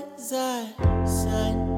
was I sign?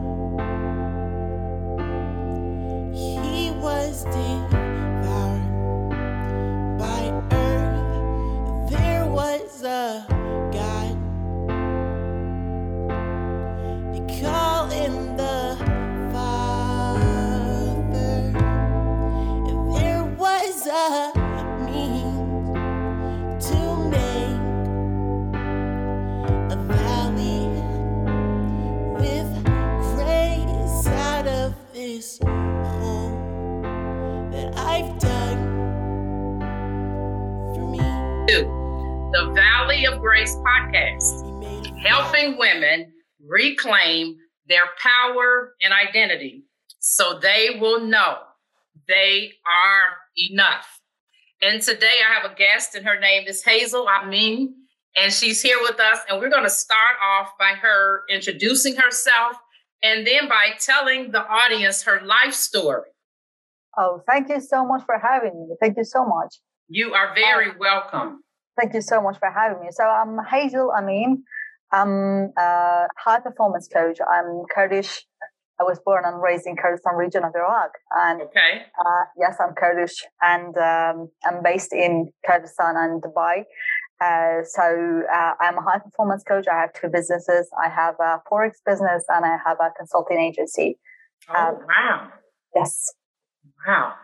Helping women reclaim their power and identity so they will know they are enough. And today I have a guest, and her name is Hazel Amin, and she's here with us. And we're going to start off by her introducing herself and then by telling the audience her life story. Oh, thank you so much for having me. Thank you so much. You are very oh. welcome. Thank you so much for having me. So I'm Hazel Amin. I'm a high performance coach. I'm Kurdish. I was born and raised in Kurdistan region of Iraq. And Okay. uh, yes, I'm Kurdish and um, I'm based in Kurdistan and Dubai. Uh, so uh, I'm a high performance coach. I have two businesses. I have a Forex business and I have a consulting agency. Oh, Um, wow. Yes. Wow,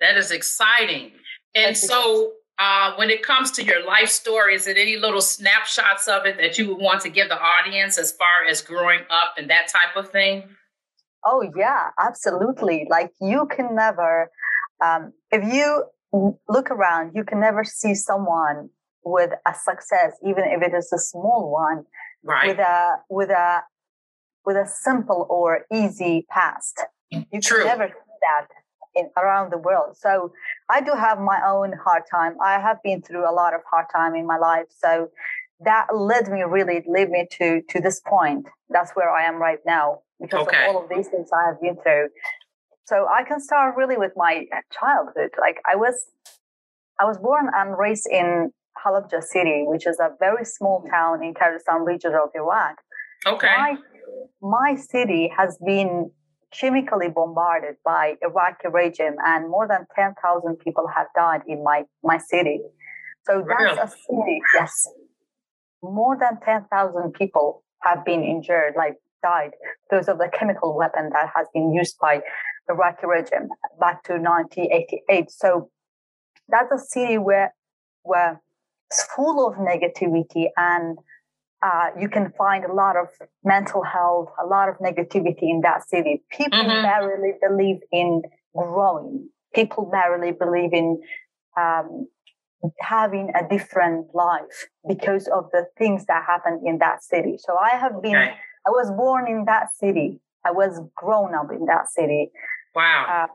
that is exciting. And so, uh, when it comes to your life story, is it any little snapshots of it that you would want to give the audience as far as growing up and that type of thing? Oh yeah, absolutely. Like you can never, um, if you look around, you can never see someone with a success, even if it is a small one, Right. with a with a with a simple or easy past. You True. can never see that in around the world. So I do have my own hard time. I have been through a lot of hard time in my life. So that led me really led me to to this point. That's where I am right now because Okay. of all of these things I have been through. So I can start really with my childhood. Like I was I was born and raised in Halabja city, which is a very small town in Kurdistan region of Iraq. Okay. My, my city has been chemically bombarded by Iraqi regime and more than 10,000 people have died in my, my city. So that's Really? a city, yes. More than 10,000 people have been injured, like died because of the chemical weapon that has been used by Iraqi regime back to 1988. So that's a city where, where it's full of negativity and uh, you can find a lot of mental health, a lot of negativity in that city. People Mhm. barely believe in growing. People barely believe in um, having a different life because of the things that happened in that city. So I have been, Okay. I was born in that city. I was grown up in that city. Wow. Uh,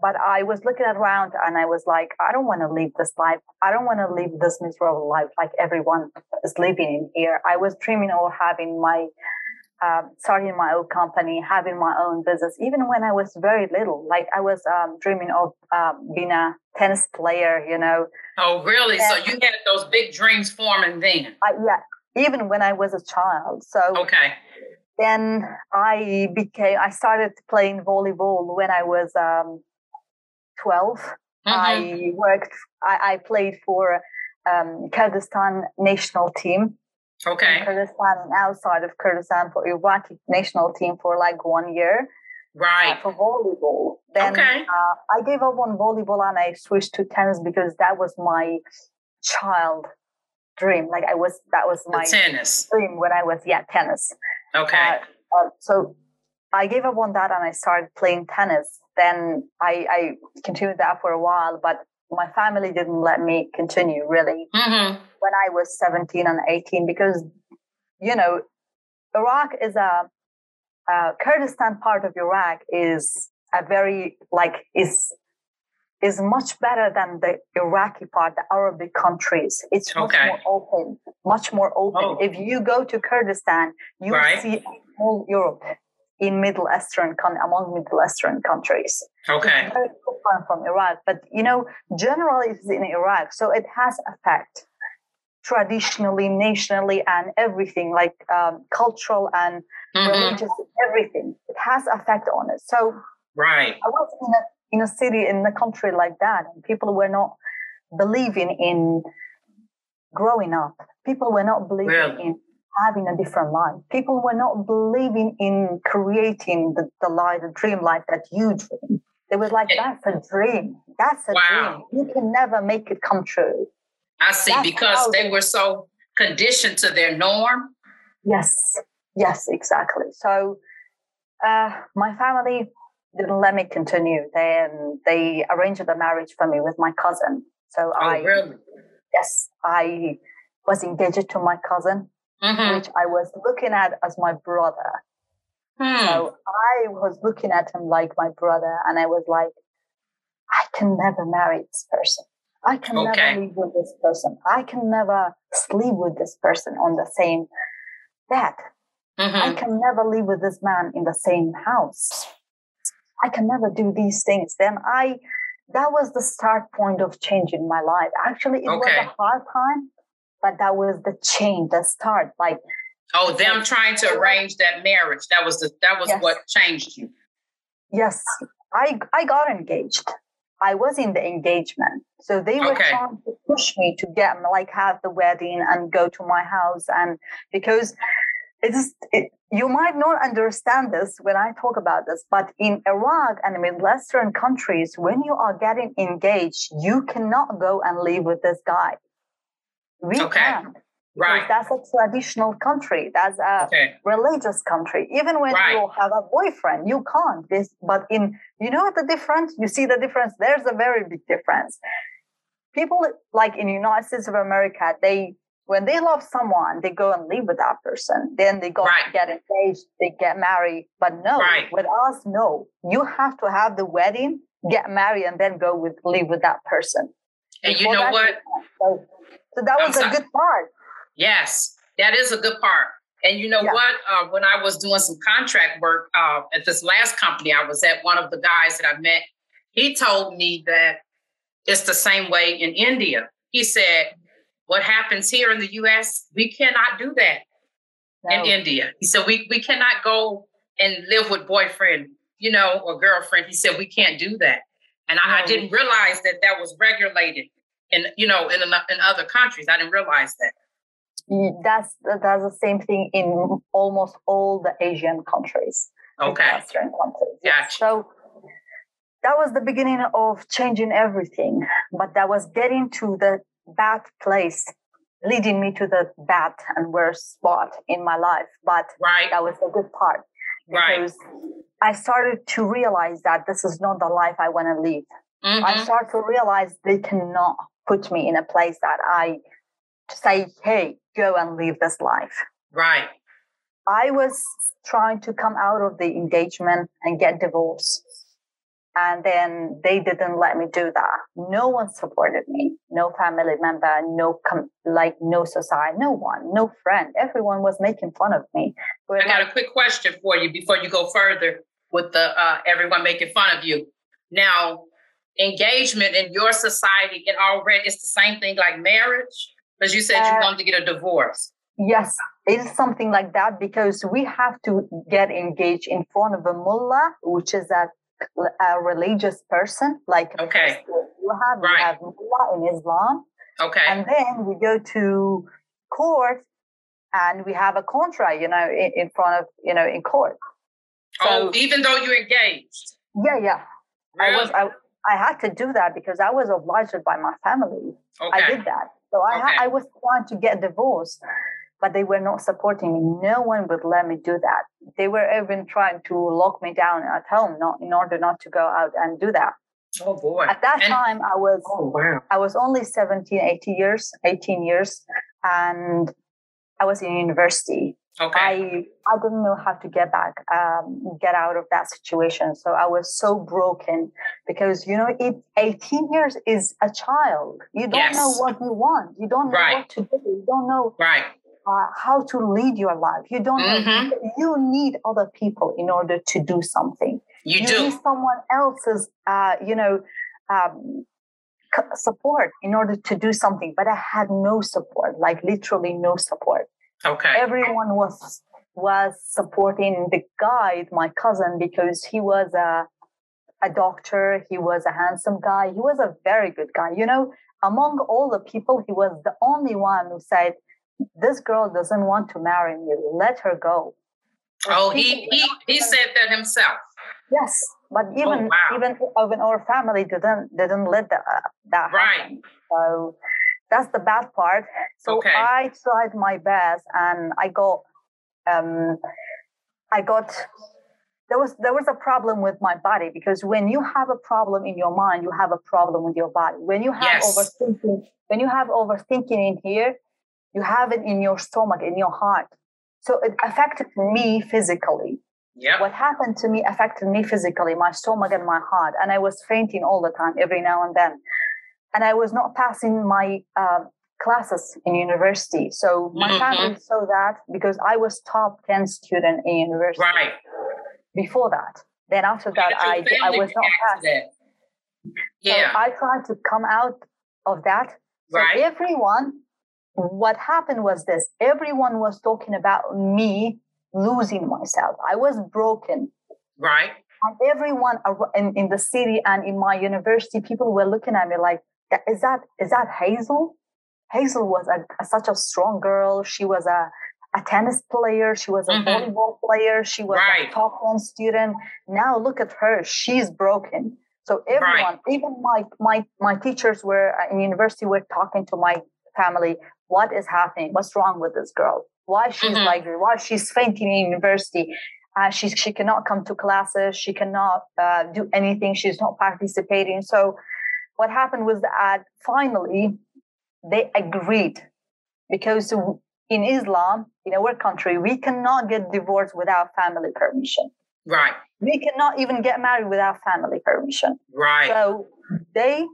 but I was looking around and I was like, I don't want to live this life. I don't want to live this miserable life like everyone is living in here. I was dreaming of having my, um, starting my own company, having my own business, even when I was very little. Like I was um, dreaming of um, being a tennis player, you know. oh, really? So you had those big dreams forming then? Yeah, even when I was a child. So Okay. then I became, I started playing volleyball when I was um, 12. Mhm. I worked, I, I played for um, Kurdistan national team Okay. Kurdistan and outside of Kurdistan for Iraqi national team for like one year uh, Right. for volleyball. Then Okay. uh, I gave up on volleyball and I switched to tennis because that was my child dream. Like I was, that was The my tennis. dream when I was, yeah, tennis. Okay. Uh, so I gave up on that and I started playing tennis. Then I, I continued that for a while, but my family didn't let me continue really hmm when I was 17 and 18 because, you know, Iraq is a, uh, Kurdistan part of Iraq is a very, like, is is much better than the Iraqi part, the Arabic countries. It's much Okay. more open, much more open. Oh. If you go to Kurdistan, you Right. see all Europe in Middle Eastern, among Middle Eastern countries Okay. very different from Iraq, but you know, generally it's in Iraq, so it has effect. traditionally, nationally, and everything like um, cultural and Mhm. religious, everything. It has effect on it. So Right. I was in a in a city in a country like that, and people were not believing in growing up. People were not believing in having a different life. People were not believing in creating the, the life, the dream life that you dream. They were like, "That's a dream. That's a Wow. dream. You can never make it come true." I see. That's Because they they- were so conditioned to their norm. Yes, yes, exactly. So, uh, my family didn't let me continue. Then they arranged a marriage for me with my cousin. So Oh, I, really? yes, I was engaged to my cousin, Mhm. which I was looking at as my brother. Hmm. So I was looking at him like my brother, and I was like, I can never marry this person. I can Okay. never live with this person. I can never sleep with this person on the same bed. I Mhm. can never live with this man in the same house. I can never do these things. Then I, that was the start point of changing my life. Actually, it was a hard time, but that was the change, the start. Like, Oh, them trying to arrange that marriage. That was the that was Yes. what changed you. yes, I, I got engaged. I was in the engagement. So they were Okay. trying to push me to get, like, have the wedding and go to my house. And because it is, it, you might not understand this when I talk about this, but in Iraq and Middle Eastern countries, when you are getting engaged, you cannot go and live with this guy. We Okay. can't. because Right. That's a traditional country. That's a Okay. religious country. Even when Right. you have a boyfriend, you can't. This, but in you know the difference. You see the difference. There's a very big difference. People like in the United States of America, they when they love someone, they go and live with that person. Then they go Right. get engaged, they get married. But no, Right. with us, no. You have to have the wedding, get married, and then go with live with that person. And you know what? So, so that was a good part. Yes, that is a good part. And you know Yeah. what? Uh, when I was doing some contract work uh, at this last company I was at, one of the guys that I met, he told me that it's the same way in India. He said, What happens here in the US, we cannot do that in India. He said, we, we cannot go and live with boyfriend, you know, or girlfriend. He said, We can't do that. And I, I didn't realize that that was regulated in, you know, in, in other countries. I didn't realize that. That's that's the same thing in almost all the Asian countries, Okay. Western countries. Yes. Gotcha. So that was the beginning of changing everything, but that was getting to the bad place, leading me to the bad and worst spot in my life. But Right. that was the good part Right. because I started to realize that this is not the life I want to live. I Mhm. start to realize they cannot put me in a place that I say, hey, go and live this life. Right. I was trying to come out of the engagement and get divorced. And then they didn't let me do that. No one supported me. No family member, no com- like no society, no one, no friend. Everyone was making fun of me. Were I got like, a quick question for you before you go further with the uh, everyone making fun of you. Now, engagement in your society, it already it's the same thing like marriage, because you said you Uh, wanted to get a divorce. Yes, it's something like that because we have to get engaged in front of a mullah, which is a, a religious person. Like Okay. you have, Right. have mullah in Islam, Okay. and then we go to court and we have a contract, you know, in, in front of you know in court. oh, even though you're engaged. Yeah, yeah. I was Really? I, I had to do that because I was obliged by my family. okay. I did that. So I, Okay. I was trying to get divorced, but they were not supporting me. No one would let me do that. They were even trying to lock me down at home, not in order not to go out and do that. Oh boy. At that And- time, I was Oh wow. I was only 17, 18 years, 18 years, and I was in university. Okay. I I didn't know how to get back, um, get out of that situation. So I was so broken because you know, it, 18 years is a child. You don't know what you want. You don't know Right. what to do. You don't know right. uh, how to lead your life. You don't know. Mhm. You need other people in order to do something. You, You do. need someone else's, uh, you know, um, support in order to do something, but I had no support, like literally no support. Okay. Everyone was was supporting the guy, my cousin, because he was a a doctor. He was a handsome guy. He was a very good guy. You know, among all the people, he was the only one who said, "This girl doesn't want to marry me. Let her go." Oh, he he he said that himself. Yes, but Oh, even wow. even even our family didn't didn't let that uh, that Right. happen. So that's the bad part. So Okay. I tried my best, and I got um I got there was there was a problem with my body because when you have a problem in your mind, you have a problem with your body. When you have Yes. overthinking, when you have overthinking in here, you have it in your stomach, in your heart. So it affected me physically Yep. what happened to me affected me physically, my stomach and my heart, and I was fainting all the time, every now and then, and I was not passing my uh, classes in university. So my Mhm. family saw that because I was top ten student in university Right. before that. Then after that, I I was not passing. that? So Yeah. I tried to come out of that. So Right. everyone, what happened was this: everyone was talking about me losing myself. I was broken. Right. and everyone in, in the city and in my university people were looking at me like "That- is that is that hazel hazel was a, a- such a strong girl she was a, a tennis player she was a Mhm. volleyball player she was Right. a top one student now look at her she's broken so everyone even my my my teachers were uh, in university were talking to my family what is happening what's wrong with this girl why she's Mhm. like why she's fainting in university uh, she she cannot come to classes. She cannot uh, do anything. She's not participating. So, what happened was that finally they agreed because in Islam, in our country, we cannot get divorced without family permission. Right. We cannot even get married without family permission. Right. So they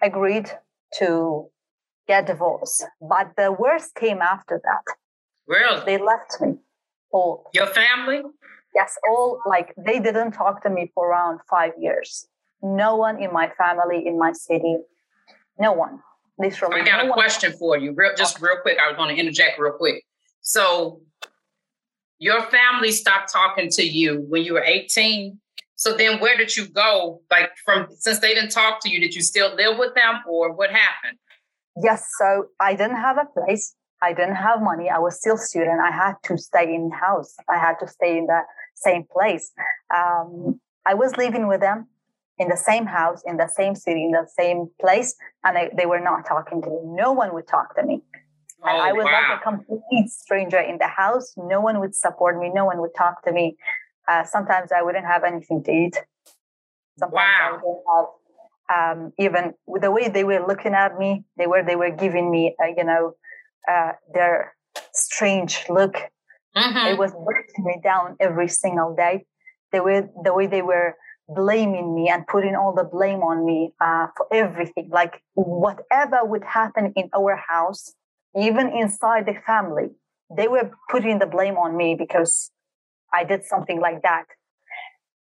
agreed to get divorced. But the worst came after that. Really? They left me all. Your family? Yes, all like they didn't talk to me for around five years. No one in my family, in my city, no one. Literally, I got no a question for you, real just real quick. I was going to interject real quick. So, your family stopped talking to you when you were 18. So then, where did you go? Like from since they didn't talk to you, did you still live with them, or what happened? Yes, so I didn't have a place. I didn't have money. I was still student. I had to stay in house. I had to stay in the same place. Um, I was living with them in the same house, in the same city, in the same place, and I, they were not talking to me. No one would talk to me. And oh I was wow! like a complete stranger in the house. No one would support me. No one would talk to me. Uh, sometimes I wouldn't have anything to eat. Sometimes I Wow. wouldn't have um, even with the way they were looking at me. They were they were giving me, uh, you know, uh, their strange look. Mhm. It was breaking me down every single day. The way the way they were blaming me and putting all the blame on me uh, for everything. Like whatever would happen in our house, even inside the family, they were putting the blame on me because I did something like that.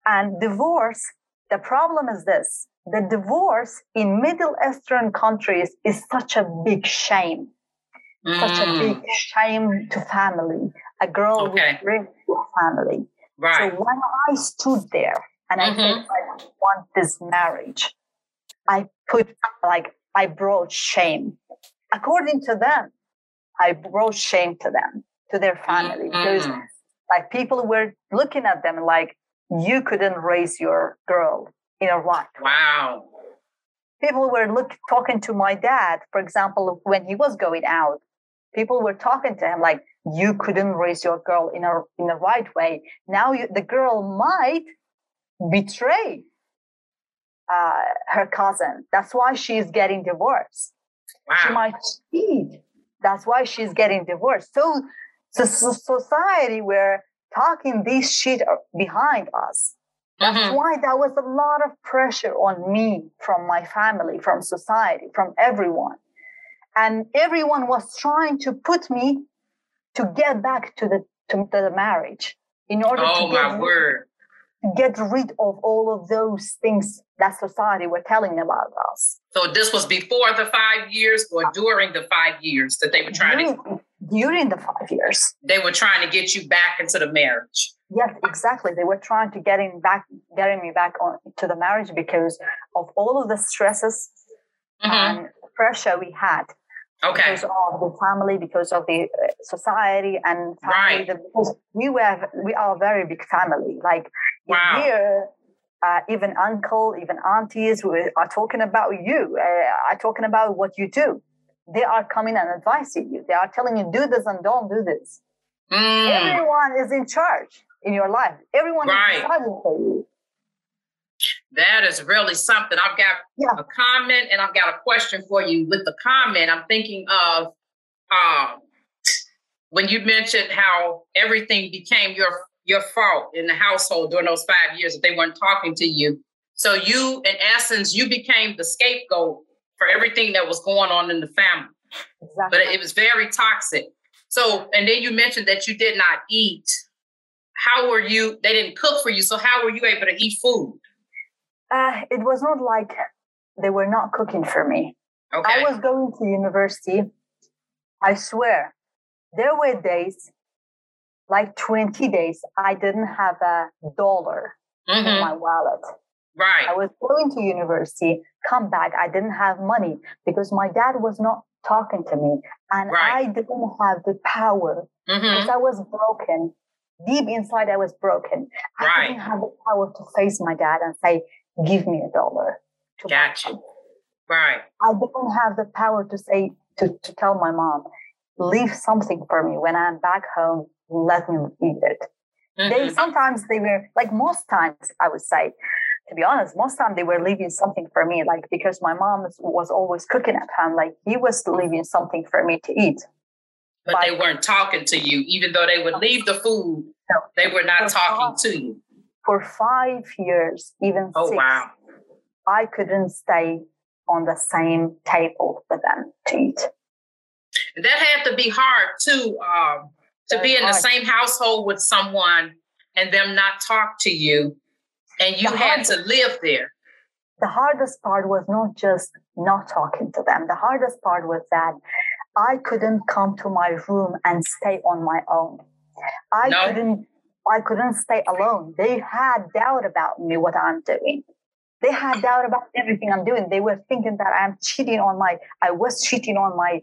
And divorce, the problem is this: the divorce in Middle Eastern countries is such a big shame such a Mm, big shame to family. A girl Okay. would bring to a family. right. So when I stood there and I said, Mhm. I don't want this marriage, I put like I brought shame. According to them, I brought shame to them, to their family, because Mhm. like people were looking at them like you couldn't raise your girl in a right Wow. people were look talking to my dad for example when he was going out people were talking to him like you couldn't raise your girl in a in a right way. Now you, the girl might betray uh, her cousin. That's why she's getting divorced. She might cheat. That's why she's getting divorced. So so, so society were talking this shit behind us. That's Mhm. why there was a lot of pressure on me from my family, from society, from everyone. And everyone was trying to put me to get back to the to, the marriage in order Oh to get my word. get rid of all of those things that society were telling about us. So this was before the five years or during the five years that they were trying during, to during the five years. they were trying to get you back into the marriage. Yes, exactly. They were trying to getting back, getting me back on to the marriage because of all of the stresses Mhm. and pressure we had Okay. because of the family, because of the uh, society and family. Right. Because we were, we are a very big family. Like Wow. here, uh, even uncle, even aunties who are talking about you, uh, are talking about what you do. They are coming and advising you. They are telling you do this and don't do this. Mm, Everyone is in charge in your life. Everyone Right. is deciding for you. That is really something. I've got Yeah. a comment and I've got a question for you. With the comment, I'm thinking of um, when you mentioned how everything became your your fault in the household during those five years that they weren't talking to you. So you, in essence, you became the scapegoat for everything that was going on in the family. Exactly. but it was very toxic. So, and then you mentioned that you did not eat. How were you? They didn't cook for you. So, how were you able to eat food? Uh, it was not like they were not cooking for me. Okay. I was going to university. I swear, there were days, like 20 days, I didn't have a dollar in Mhm. my wallet. Right. I was going to university, come back, I didn't have money because my dad was not talking to me. And Right. I didn't have the power hmm because I was broken. Deep inside, I was broken. I Right. didn't have the power to face my dad and say, Give me a dollar. To Gotcha. Right. I don't have the power to say to, to tell my mom, leave something for me when I'm back home. Let me eat it. They Mhm. sometimes they were like most times I would say, to be honest, most time they were leaving something for me, like because my mom was- always cooking at home, like he was leaving something for me to eat. But they weren't talking to you, even though they would leave the food. No. They were not talking to you. For five years, even Oh six, wow. I couldn't stay on the same table with them to eat. That had to be hard too. Um, to Very be in the same household with someone and them not talk to you, and you The had hard- to live there. the hardest part was not just not talking to them. The hardest part was that I couldn't come to my room and stay on my own. I No. couldn't I couldn't stay alone. They had doubt about me what I'm doing. They had doubt about everything I'm doing. They were thinking that I'm cheating on my I was cheating on my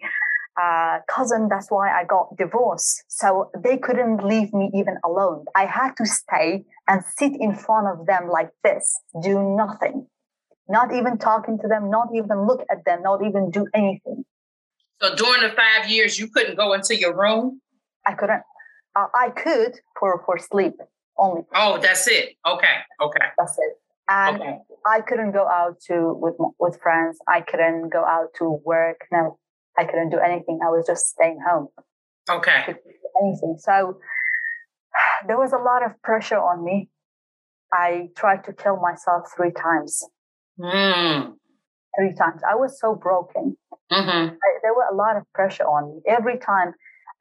uh, cousin. That's why I got divorced. So they couldn't leave me even alone. I had to stay and sit in front of them like this, do nothing not even talking to them, not even look at them, not even do anything. So during the five years, you couldn't go into your room. I couldn't. Uh, I could for for sleep only. Oh, that's it. Okay. Okay. That's it. And Okay. I couldn't go out to with with friends. I couldn't go out to work. No, I couldn't do anything. I was just staying home. Okay. anything. So there was a lot of pressure on me. I tried to kill myself three times. Mm. Three times. I was so broken. Mm-hmm. I, there were a lot of pressure on me every time.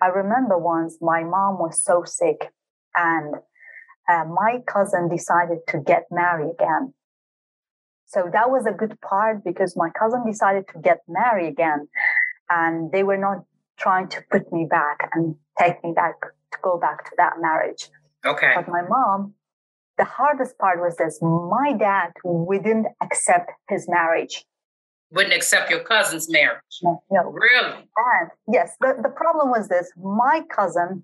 I remember once my mom was so sick, and uh, my cousin decided to get married again. So that was a good part because my cousin decided to get married again, and they were not trying to put me back and take me back to go back to that marriage. Okay. But my mom, the hardest part was this: my dad wouldn't accept his marriage. Wouldn't accept your cousin's marriage. No, no, Really? And yes, the, the problem was this my cousin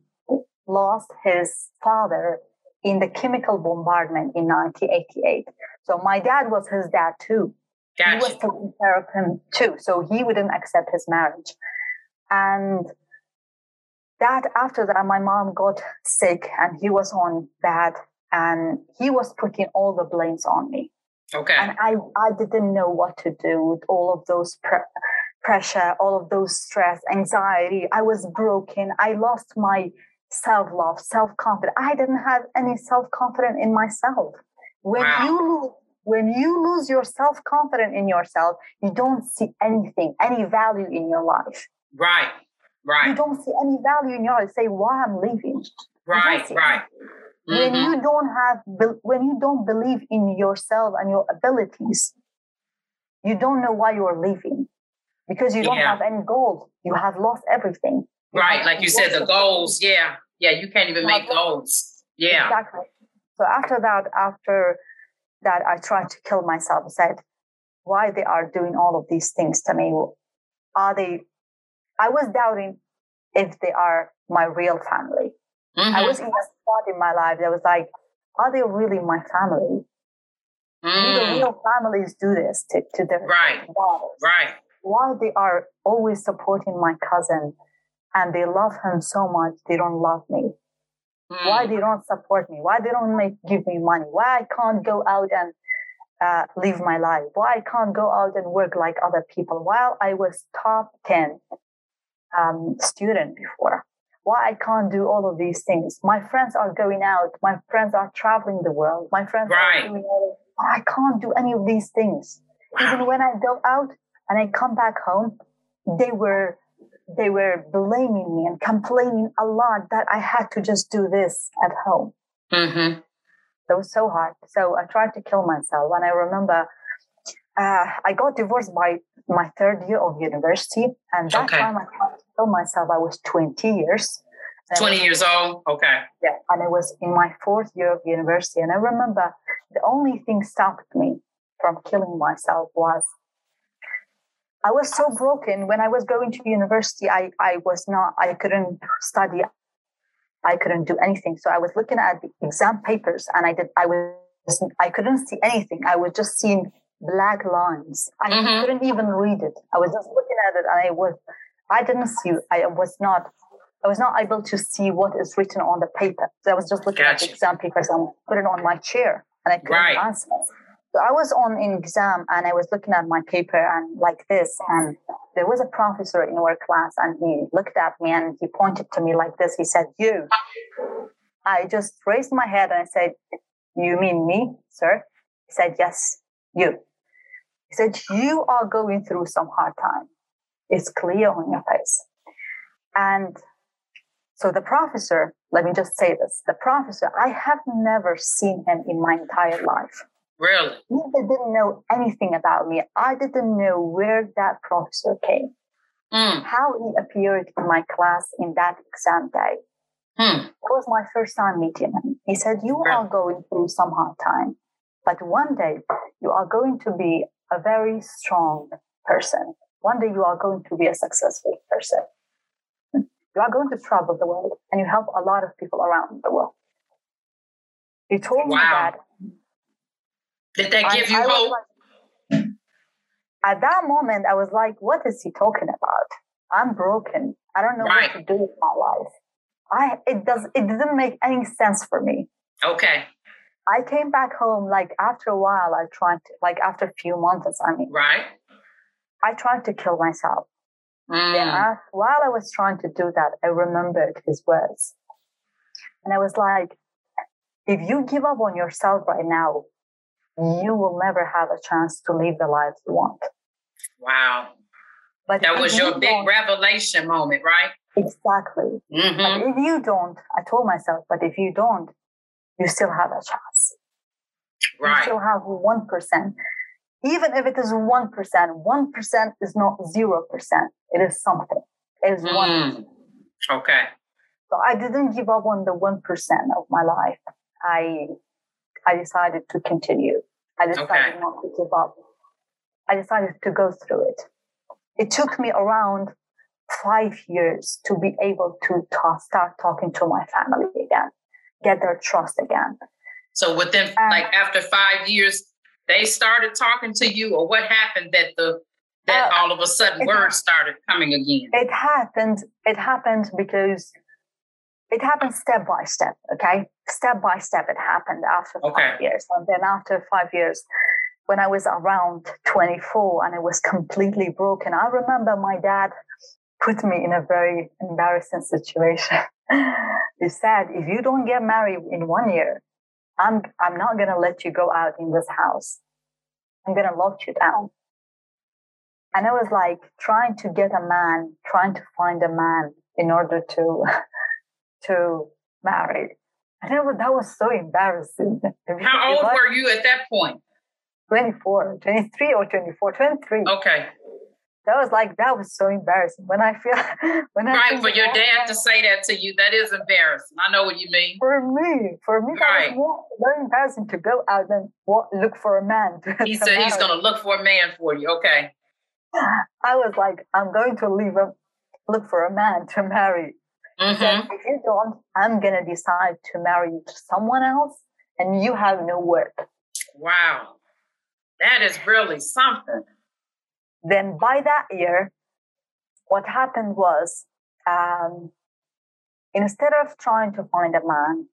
lost his father in the chemical bombardment in 1988. So my dad was his dad too. He was Gotcha. taking care of him too. So he wouldn't accept his marriage. And that after that, my mom got sick and he was on bad and he was putting all the blames on me Okay. and I, I didn't know what to do with all of those pre- pressure, all of those stress, anxiety. I was broken. I lost my self love, self confidence. I didn't have any self confidence in myself. When Wow. you lose, when you lose your self confidence in yourself, you don't see anything, any value in your life. Right. Right. You don't see any value in your life. Say why I'm leaving. Right. see Right. when mm-hmm. you don't have when you don't believe in yourself and your abilities you don't know why you're leaving because you don't Yeah. have any goals you have lost everything You Right, like you said, the goals. Yeah, yeah. You can't even make goals. Yeah. exactly so after that after that i tried to kill myself I said why they are doing all of these things to me are they i was doubting if they are my real family I Mhm. was in a spot in my life that was like, are they really my family? Mm. real families do this to, to their Right. daughters? Right. Why they are always supporting my cousin and they love him so much, they don't love me. Why Mm. they don't support me? Why they don't make give me money? Why I can't go out and uh, live my life? Why I can't go out and work like other people? While I was top ten um, student before, why I can't do all of these things? My friends are going out. My friends are traveling the world. My friends Right. are doing all. I can't do any of these things. Even when I go out and I come back home, they were they were blaming me and complaining a lot that I had to just do this at home. Mhm. It was so hard. So I tried to kill myself. And I remember uh, I got divorced by my third year of university. And that Okay. time I told myself, I was 20 years. 20 was- years old. Okay. Yeah. And it was in my fourth year of university. And I remember the only thing stopped me from killing myself was I was so broken when I was going to university. I, I was not, I couldn't study. I couldn't do anything. So I was looking at the exam papers and I did, I was, I couldn't see anything. I was just seeing black lines. I Mhm. couldn't even read it. I was just looking at it and I was, I didn't see, I was not, I was not able to see what is written on the paper. So I was just looking at the Gotcha. exam papers and put it on my chair and I couldn't Right. answer. So I was on an exam and I was looking at my paper and like this, and there was a professor in our class and he looked at me and he pointed to me like this. He said, You. I just raised my head and I said, You mean me, sir? He said, Yes, you. He said, You are going through some hard time. It's clear on your face. And so the professor, let me just say this the professor, I have never seen him in my entire life. Really? He didn't know anything about me. I didn't know where that professor came, Mm. how he appeared in my class in that exam day. Hmm. It was my first time meeting him. He said, You Right. are going through some hard time, but one day you are going to be a very strong person. One day you are going to be a successful person. You are going to travel the world and you help a lot of people around the world. He told me Wow. that Did they I- give you I hope? like- at that moment, I was like, what is he talking about? I'm broken. I don't know Right. what to do with my life. I it does it didn't make any sense for me. okay. I came back home like after a while I tried to like after a few months, I mean, Right. I tried to kill myself. Then Mm. I, while I was trying to do that, I remembered his words. And I was like, if you give up on yourself right now, you will never have a chance to live the life you want. Wow. But That was you your big revelation moment, right? Exactly. hmm But if you don't, I told myself, but if you don't, you still have a chance. You still have 1%. Even if it is 1%, 1% is not 0%. It is something. It is 1%. Mm. Okay. So I didn't give up on the 1% of my life. I I decided to continue. I decided Okay. not to give up. I decided to go through it. It took me around five years to be able to ta- start talking to my family again, get their trust again. So within Um, like after five years, they started talking to you, or what happened that the that Uh, all of a sudden words started coming again? It happened. It happened because it happened step by step. Okay, step by step, it happened after Okay. five years, and then after five years, when I was around 24 and I was completely broken, I remember my dad put me in a very embarrassing situation. he said, "If you don't get married in one year, I'm I'm not gonna let you go out in this house. I'm gonna lock you down." And I was like trying to get a man, trying to find a man in order to to marry. And that was, that was so embarrassing. How old were you at that point? 24, 23 or 24, 23. Okay. That was like, that was so embarrassing. When I feel, when I Right, for your dad to say that to you, that is embarrassing. I know what you mean. For me, for me, that Right. was more, very embarrassing to go out and look for a man. To, He to said he's going to look for a man for you. Okay. I was like, I'm going to leave a, look for a man to marry. He said, mm-hmm. if you don't, I'm gonna decide to marry you to someone else, and you have no work. Wow. That is really something. Then by that year, what happened was, um, instead of trying to find a man,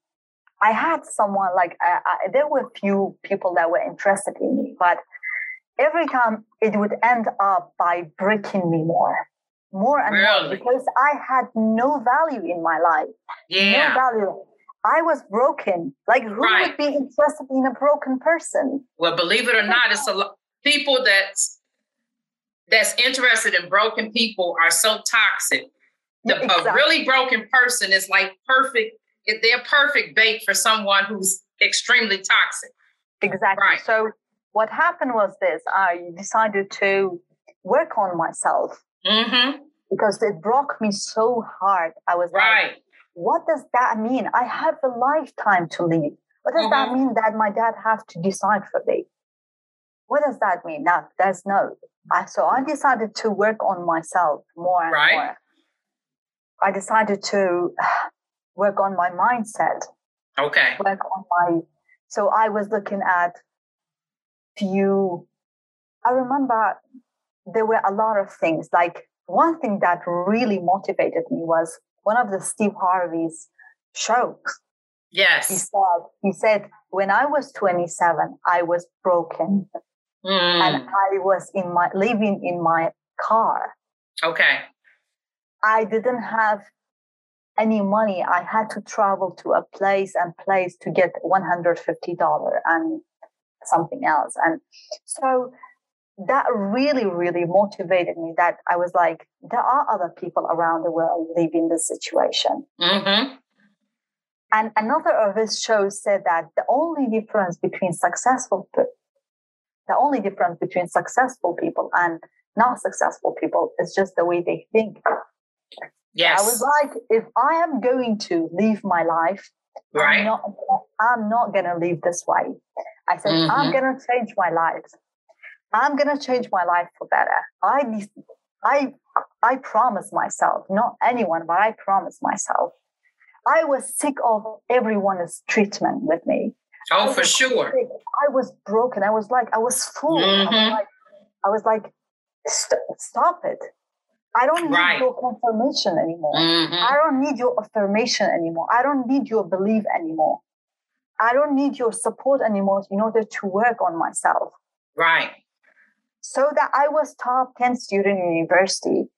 I had someone like I, I, there were few people that were interested in me, but every time it would end up by breaking me more, more and more because I had no value in my life. no Yeah. value. I was broken. Like, who Right. would be interested in a broken person? Well, believe it or not, it's a lot people that's that's interested in broken people are so toxic. The, Exactly. A really broken person is like perfect. They're perfect bait for someone who's extremely toxic. Exactly. Right. So, what happened was this I decided to work on myself Mm-hmm. because it broke me so hard. I was like, what does that mean? I have a lifetime to live. What does that Mhm. mean that my dad have to decide for me? What does that mean? Now, there's no. I, so I decided to work on myself more and Right. more. I decided to work on my mindset, Okay. work on my. So I was looking at few. I remember there were a lot of things. Like one thing that really motivated me was one of the Steve Harvey's shows. Yes. He said, he said, when I was 27, I was broken and Mm. I was in my living in my car. Okay. I didn't have any money. I had to travel to a place and place to get $150 and something else. And so that really, really motivated me that I was like, there are other people around the world living this situation. Mm-hmm. And another of his shows said that the only difference between successful the only difference between successful people and not successful people is just the way they think. Yes. I was like, if I am going to leave my life, right. I'm not I'm not gonna live this way. I said, I'm Mhm. gonna change my life. I'm gonna change my life for better. I I I promise myself, not anyone, but I promise myself. I was sick of everyone's treatment with me. Oh, for sure. I was broken. I was like, I was full. I was Mhm. like, I was like, "St- stop it. I don't need Right. your confirmation anymore. Mm-hmm. I don't need your affirmation anymore. I don't need your belief anymore. I don't need your support anymore in order to work on myself. Right. So that I was top 10 student in university.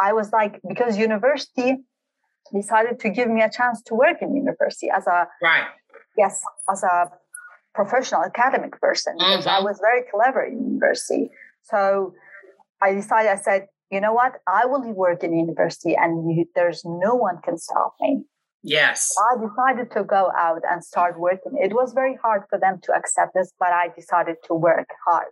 I was like, because university decided to give me a chance to work in university as a, Right. Yes, as a professional academic person because I Mhm. was very clever in university. So I decided, I said, you know what? I will work in university and you, there's no one can stop me. Yes. I decided to go out and start working. It was very hard for them to accept this, but I decided to work hard.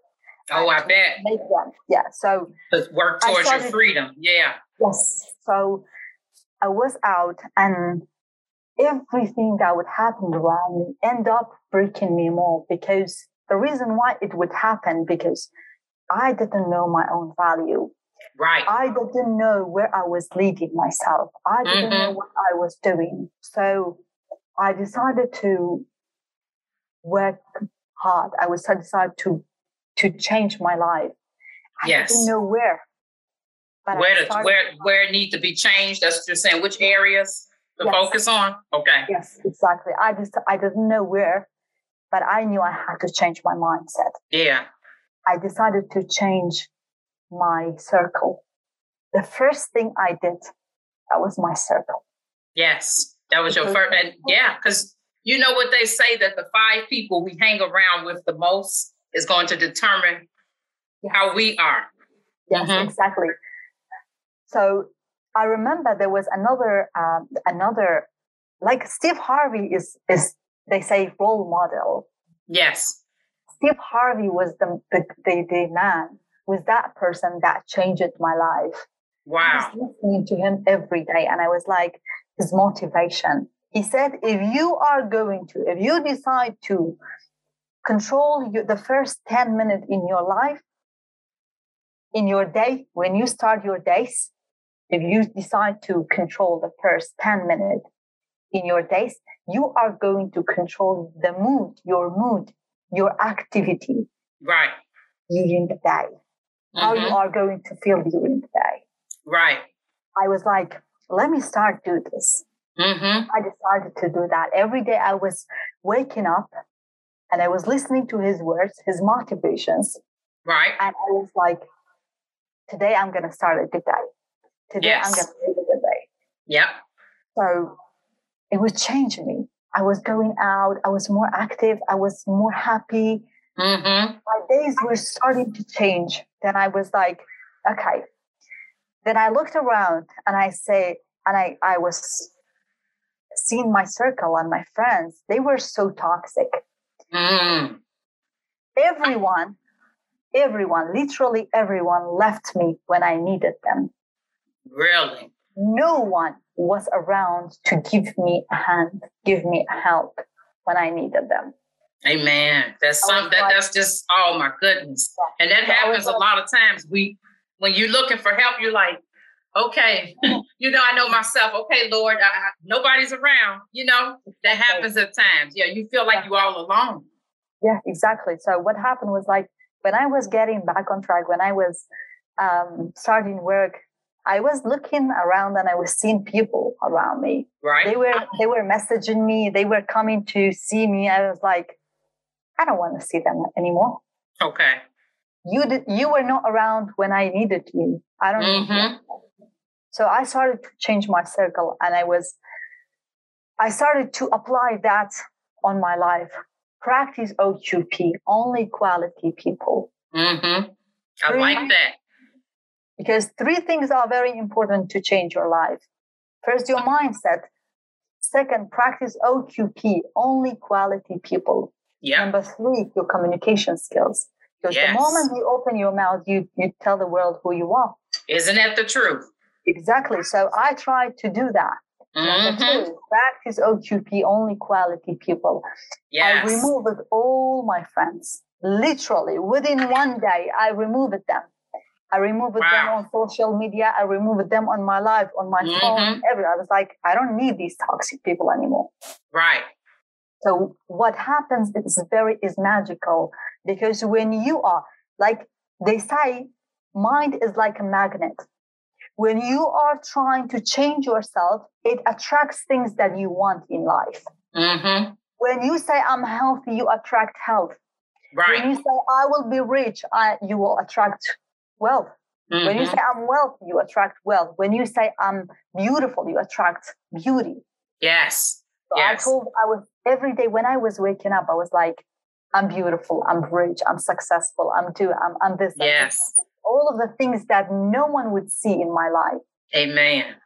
Oh, I bet. Make them. Yeah. So work I towards your freedom. Yeah. yes. So I was out and everything that would happen around me end up breaking me more because the reason why it would happen because I didn't know my own value. Right. I didn't know where I was leading myself. I didn't know mm-hmm. what I was doing. So I decided to work hard. I was decided to to change my life. I Yes. didn't know where. But where to, where where it need to be changed? That's what you're saying. Which areas to Yes. focus on? Okay. Yes, exactly. I just I didn't know where, but I knew I had to change my mindset. Yeah. I decided to change my circle. The first thing I did, that was my circle. Yes. That was your Because- first. And yeah, because you know what they say that the five people we hang around with the most is going to determine Yes. how we are. Yes, Mhm. exactly. So I remember there was another um, another like Steve Harvey is is they say role model. Yes. Steve Harvey was the the, the, the man, was that person that changed my life. Wow. I was listening to him every day and I was like, his motivation. He said, if you are going to, if you decide to control your, the first 10 minutes in your life, in your day, when you start your days, if you decide to control the first 10 minutes in your days, you are going to control the mood, your mood, your activity Right. during the day, how you Mhm. are going to feel during the day. Right. I was like, let me start do this. Mm-hmm. I decided to do that. Every day I was waking up and I was listening to his words, his motivations, Right. and I was like, today I'm gonna start a good day. Today I'm Yes. gonna make a good day. Yep. So it was changing me. I was going out, I was more active, I was more happy. Mm-hmm. My days were starting to change. Then I was like, okay. Then I looked around and I say, and I, I was seeing my circle and my friends, they were so toxic. Mm. Everyone, everyone, literally everyone left me when I needed them. Really. No one was around to give me a hand, give me help when I needed them. Amen. That's some that like- that's just oh my goodness. And that So happens a lot of times. We when you're looking for help, you're like, okay, you know, I know myself. Okay, Lord, I, I- nobody's around. You know, that happens at times. Yeah, you feel like Yeah. you're all alone. Yeah, exactly. So what happened was like when I was getting back on track, when I was um, starting work, I was looking around and I was seeing people around me. Right. They were they were messaging me. They were coming to see me. I was like, I don't want to see them anymore. okay. You did, you were not around when I needed you. I don't Mhm. you. So I started to change my circle, and I was I started to apply that on my life. Practice OQP, only quality people. Mm-hmm. I like that. Because three things are very important to change your life. First, your mindset. Second, practice OQP, only quality people. Yeah. Number three, your communication skills. Because Yes. the moment you open your mouth, you, you tell the world who you are. Isn't that the truth? Exactly. So I try to do that. Number Mm-hmm. two, practice OQP, only quality people. Yes. I removed all my friends. Literally, within one day, I removed them. I removed them on social media. I removed them on my life, on my phone, everywhere. I was like, I don't need these toxic people anymore. right. So what happens is very is magical because when you are like they say, mind is like a magnet. When you are trying to change yourself, it attracts things that you want in life. Mm-hmm. When you say I'm healthy, you attract health. When you say I will be rich, I, you will attract wealth. When you Mhm. say I'm wealthy, you attract wealth. When you say I'm beautiful, you attract beauty. Yes. So I Yes. told I was every day when I was waking up, I was like, I'm beautiful, I'm rich, I'm successful, I'm do, I'm, I'm this. I'm Yes. this. All of the things that no one would see in my life. Amen.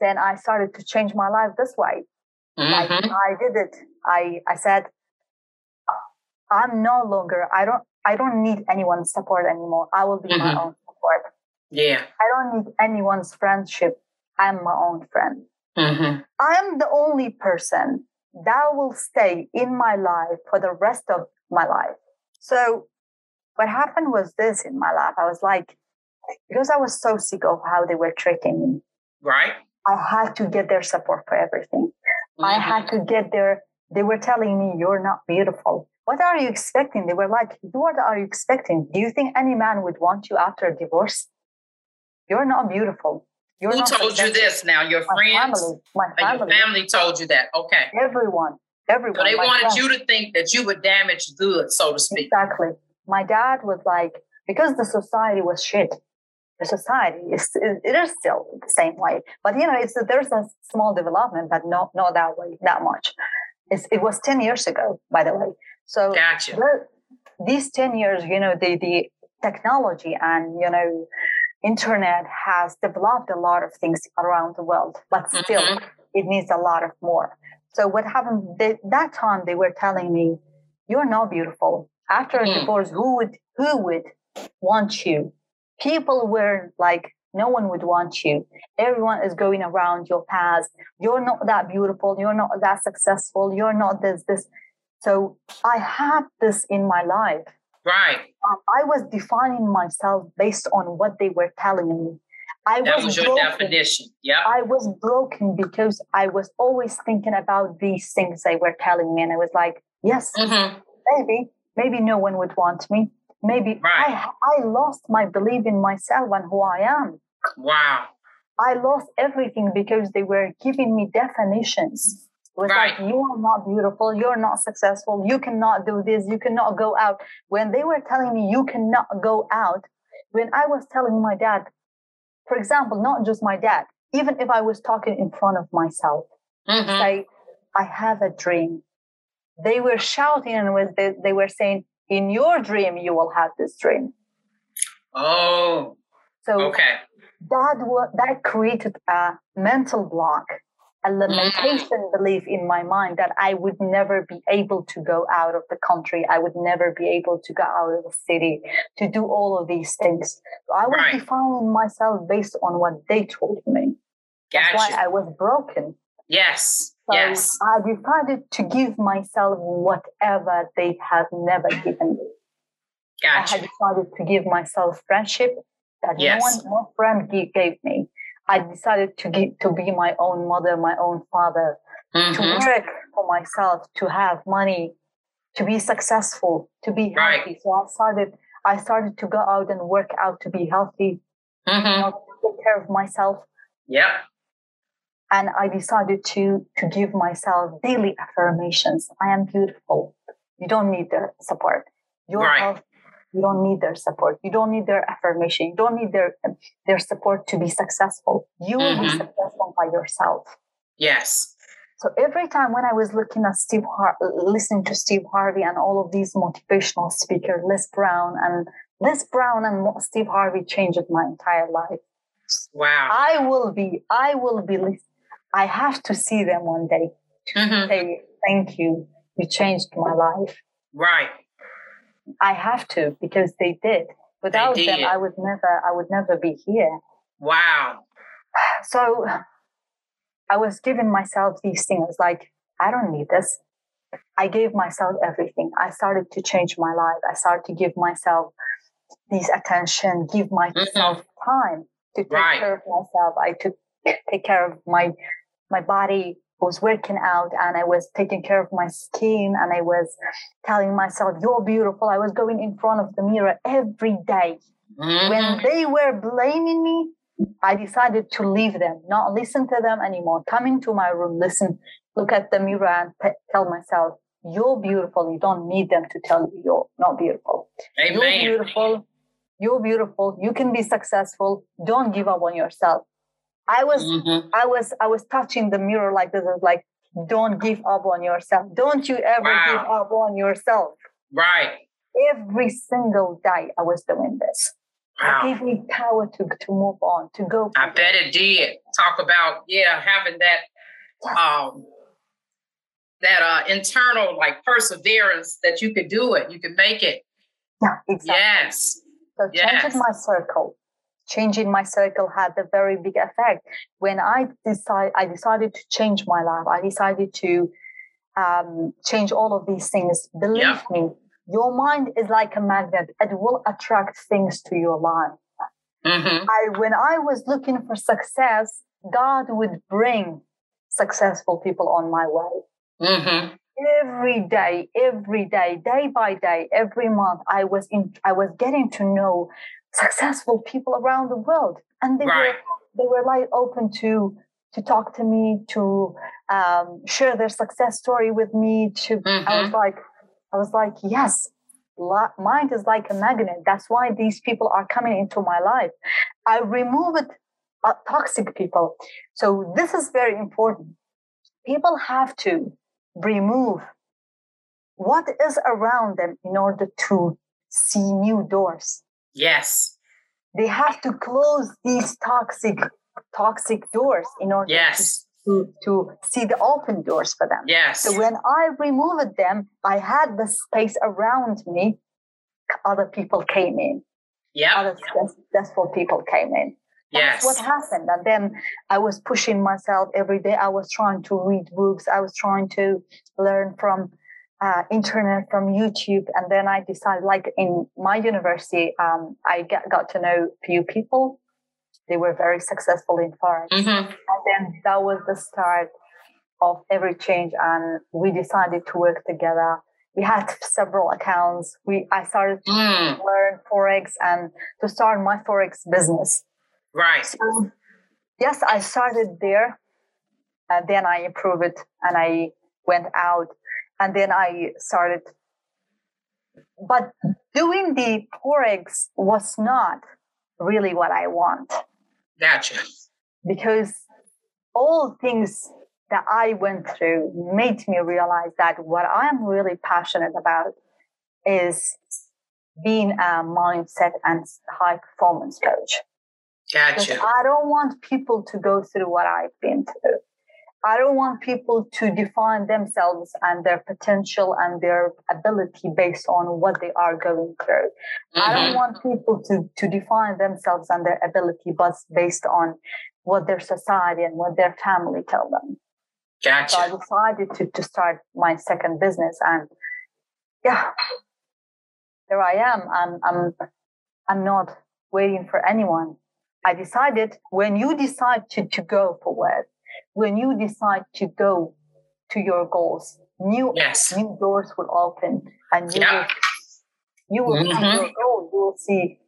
Then I started to change my life this way. Mm-hmm. I did it. I I said, I'm no longer. I don't. I don't need anyone's support anymore. I will be my Mhm. own support. Yeah. I don't need anyone's friendship. I'm my own friend. Mm-hmm. I'm the only person that will stay in my life for the rest of my life. So, what happened was this in my life. I was like, because I was so sick of how they were treating me, Right. I had to get their support for everything. I Mhm. had to get their, they were telling me, you're not beautiful. What are you expecting? They were like, what are you expecting? Do you think any man would want you after a divorce? You're not beautiful. You're Who not told you this now? Your My friends? family. My Or your family. family told you that. Okay. Everyone. Everyone. So they wanted friends. you to think that you were damaged goods, so to speak. Exactly. My dad was like, because the society was shit. The society is it is still the same way, but you know, it's there's a small development, but not not that way that much. It's, it was ten years ago, by the way. So Gotcha. these ten years, you know, the the technology and you know, internet has developed a lot of things around the world, but still, Mhm. it needs a lot of more. So what happened they, that time they were telling me, you're not beautiful. After a Mhm. divorce, who would who would want you? People were like, no one would want you. Everyone is going around your past. You're not that beautiful. You're not that successful. You're not this, this. So I had this in my life. Right. Um, I was defining myself based on what they were telling me. I That was your broken. definition. Yeah. I was broken because I was always thinking about these things they were telling me. And I was like, yes, hmm maybe, maybe no one would want me. Maybe Right. I, I lost my belief in myself and who I am. Wow. I lost everything because they were giving me definitions. Was Right. like, you are not beautiful, you're not successful, you cannot do this, you cannot go out. When they were telling me you cannot go out, when I was telling my dad, for example, not just my dad, even if I was talking in front of myself, hmm say, I have a dream. They were shouting and was they, they were saying, in your dream, you will have this dream. Oh, So okay. that that created a mental block, a mm. limitation belief in my mind that I would never be able to go out of the country. I would never be able to go out of the city to do all of these things. So I was Right. defining myself based on what they told me. That's why I was broken. yes. So yes. I decided to give myself whatever they had never given me. Gotcha. I had decided to give myself friendship that Yes. no one, no friend gave me. I decided to give, to be my own mother, my own father, to hmm work for myself, to have money, to be successful, to be Right. healthy. So I started, I started to go out and work out to be healthy, you hmm know, to take care of myself. Yeah. And I decided to to give myself daily affirmations. I am beautiful. You don't need their support. Your Right. health. You don't need their support. You don't need their affirmation. You don't need their their support to be successful. You will be Mhm. successful by yourself. Yes. So every time when I was looking at Steve, Har- listening to Steve Harvey and all of these motivational speakers, Les Brown and Les Brown and Steve Harvey changed my entire life. Wow. I will be, I will be, I have to see them one day to Mhm. say thank you. You changed my life. Right. I have to because they did. Without them, did. I would never, I would never be here. Wow. So I was giving myself these things like, I don't need this. I gave myself everything. I started to change my life. I started to give myself these attention, give myself mm-hmm. time to take Right. care of myself. I took take care of my my body was working out and I was taking care of my skin and I was telling myself, You're beautiful. I was going in front of the mirror every day Mhm. when they were blaming me, I decided to leave them, not listen to them anymore. Come into my room, listen, look at the mirror, and t- tell myself, You're beautiful. You don't need them to tell you you're not beautiful. You're beautiful. You're beautiful. You can be successful. Don't give up on yourself. I was, Mhm. I was, I was touching the mirror like this. I was like, don't give up on yourself. Don't you ever Wow. give up on yourself. Right. Every single day I was doing this. Wow. It gave me power to, to move on, to go. I bet it did. Talk about yeah, having that Yes. um that uh internal like perseverance that you could do it, you could make it. Yeah, exactly. Yes. So yes. changing my circle, changing my circle had a very big effect. When I decide, I decided to change my life. I decided to um, change all of these things. Believe Yeah. me, your mind is like a magnet. It will attract things to your life. hmm I, when I was looking for success, God would bring successful people on my way. hmm every day every day day by day every month i was in i was getting to know successful people around the world. And they Right. were they were like open to to talk to me to um, share their success story with me to i was like i was like yes mind is like a magnet. That's why these people are coming into my life. I removed uh, toxic people. So this is very important. People have to remove what is around them in order to see new doors Yes. they have to close these toxic toxic doors in order Yes. to to, see the open doors for them. Yes. So when I removed them, I had the space around me. Other people came in. Yeah. Other successful people came in. That's Yes. what happened. And then I was pushing myself every day. I was trying to read books. I was trying to learn from uh, internet, from YouTube. And then I decided, like in my university, um, I got, got to know few people. They were very successful in forex. hmm And then that was the start of every change. And we decided to work together. We had several accounts. We I started to Mm. learn forex and to start my forex business. Right. So yes, I started there, and then I improved it, and I went out, and then I started. But doing the forex was not really what I want Gotcha. because all things that I went through made me realize that what I'm really passionate about is being a mindset and high performance coach. Because Gotcha. I don't want people to go through what I've been through. I don't want people to define themselves and their potential and their ability based on what they are going through. I don't Mhm. want people to, to define themselves and their ability, but based on what their society and what their family tell them. So I decided to, to start my second business and yeah, there I am. I'm, I'm, I'm not waiting for anyone. I decided when you decide to, to go forward, when you decide to go to your goals, new, Yes. new doors will open and you Yeah. will, you will find Mhm. your goal. You will see,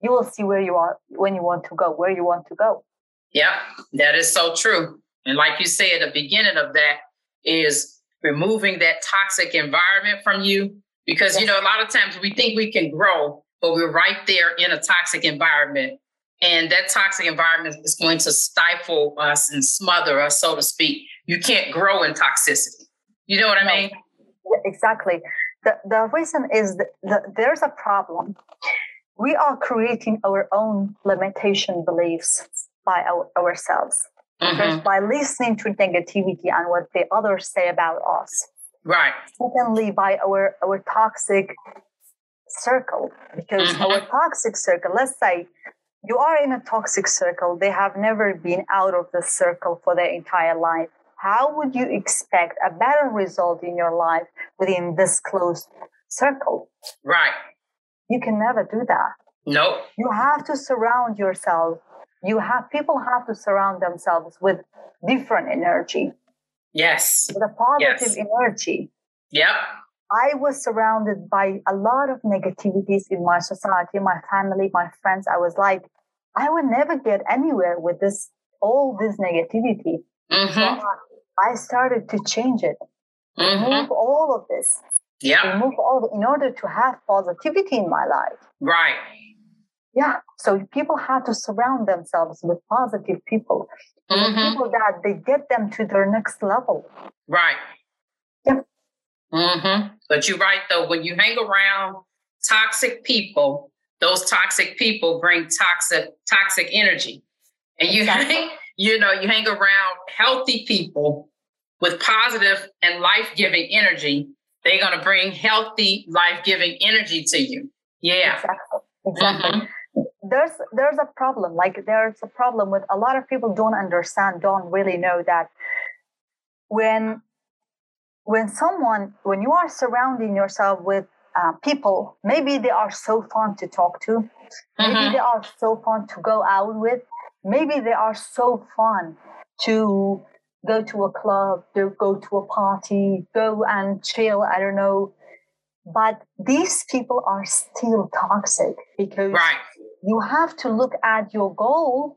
you will see where you are when you want to go, where you want to go. Yeah, That is so true. And like you said, the beginning of that is removing that toxic environment from you. Because, you know, a lot of times we think we can grow, but we're right there in a toxic environment. And that toxic environment is going to stifle us and smother us, so to speak. You can't grow in toxicity. You know what I mean? Yeah, exactly. The, the reason is that the, there's a problem. We are creating our own limitation beliefs by our, ourselves. Mhm. by listening to negativity and what the others say about us. Right. Secondly, by our, our toxic circle. Because Mhm. our toxic circle, let's say you are in a toxic circle, they have never been out of the circle for their entire life. How would you expect a better result in your life within this closed circle? Right. You can never do that. Nope. You have to surround yourself. You have people have to surround themselves with different energy, Yes. with a positive Yes. energy. Yep. I was surrounded by a lot of negativities in my society, my family, my friends. I was like, I will never get anywhere with this, all this negativity. So hmm I started to change it, hmm remove all of this, Yeah. remove all in order to have positivity in my life. Right. Yeah. So people have to surround themselves with positive people, with hmm people that they get them to their next level. Right. Yep. hmm But you're right though. When you hang around toxic people, those toxic people bring toxic toxic energy, and you Exactly. you know you hang around healthy people with positive and life giving energy. They're gonna bring healthy, life giving energy to you. Yeah. Exactly. Exactly. Mhm. there's there's a problem like there's a problem with a lot of people don't understand don't really know that when when someone when you are surrounding yourself with uh, people maybe they are so fun to talk to maybe Mhm. they are so fun to go out with maybe they are so fun to go to a club to go to a party go and chill i don't know but these people are still toxic because Right. you have to look at your goal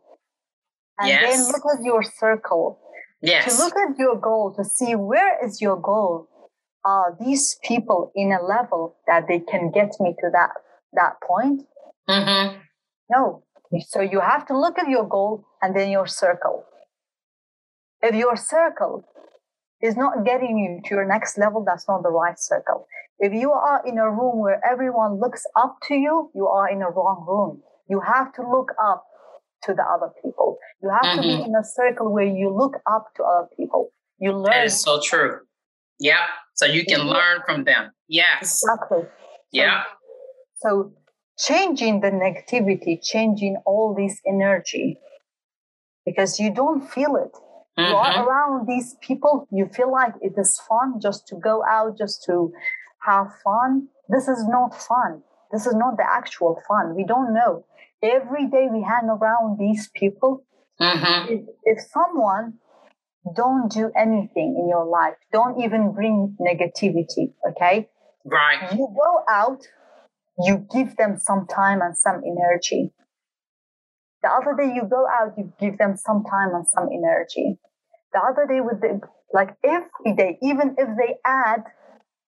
and then look at your circle Yes. to look at your goal to see where is your goal are these people in a level that they can get me to that that point hmm no so you have to look at your goal and then your circle if your circle is not getting you to your next level that's not the right circle if you are in a room where everyone looks up to you you are in a wrong room you have to look up to the other people. You have mm-hmm. to be mm-hmm. in a circle where you look up to other people. You learn. That is so true. Yeah. So you can mm-hmm. learn from them. Yes. Exactly. Yeah. So, so changing the negativity, changing all this energy, because you don't feel it. Mm-hmm. You are mm-hmm. around these people, you feel like it is fun just to go out, just to have fun. This is not fun. This is not the actual fun. We don't know. Every day we hang around these people. Mm-hmm. If, if someone don't do anything in your life, don't even bring negativity, okay? Right. You go out, you give them some time and some energy. The other day you go out, you give them some time and some energy. The other day with the, like every day, even if they add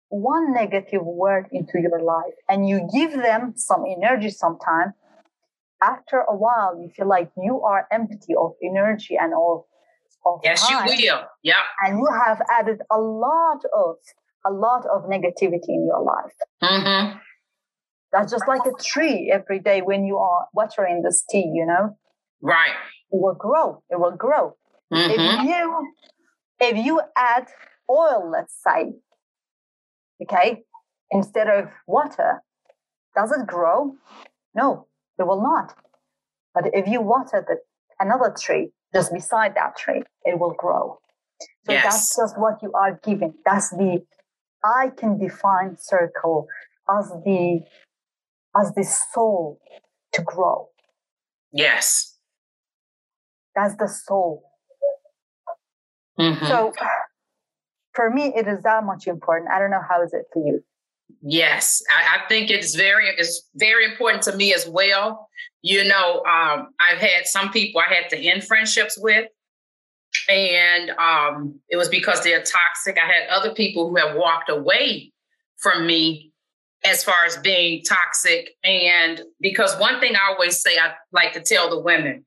one negative word into your life and you give them some energy sometime, after a while you feel like you are empty of energy and of, yes time, you will yeah and you have added a lot of a lot of negativity in your life mm-hmm. that's just like a tree every day when you are watering this tea you know right it will grow it will grow mm-hmm. if you if you add oil let's say okay, instead of water, does it grow? No, it will not. But if you water the, another tree just beside that tree, it will grow. So yes. that's just what you are given. That's the I can define circle as the as the soul to grow. Yes. That's the soul. Mm-hmm. So for me, it is that much important. I don't know how is it for you. Yes, I, I think it's very it's very important to me as well. You know, um, I've had some people I had to end friendships with, and um, it was because they're toxic. I had other people who have walked away from me as far as being toxic. And because one thing I always say, I like to tell the women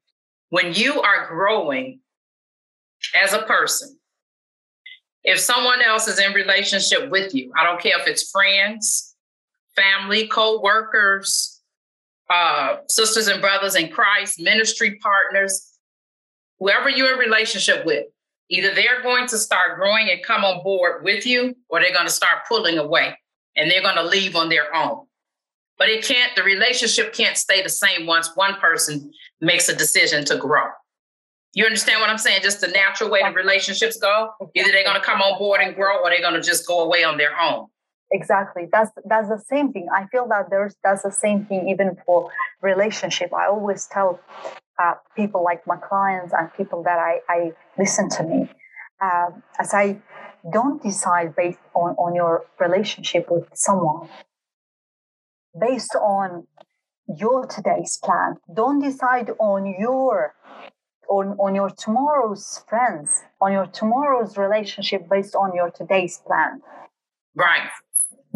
when you are growing as a person, if someone else is in relationship with you, I don't care if it's friends, family, co-workers, uh, sisters and brothers in Christ, ministry partners, whoever you're in relationship with, either they're going to start growing and come on board with you, or they're going to start pulling away and they're going to leave on their own. But it can't, the relationship can't stay the same once one person makes a decision to grow. You understand what I'm saying? Just the natural way the relationships go. Either they're going to come on board and grow, or they're going to just go away on their own. Exactly. That's that's the same thing. I feel that there's that's the same thing even for relationship. I always tell uh, people like my clients and people that I, I listen to me. Uh, as I don't decide based on, on your relationship with someone based on your today's plan. Don't decide on your on, on your tomorrow's friends, on your tomorrow's relationship based on your today's plan. Right.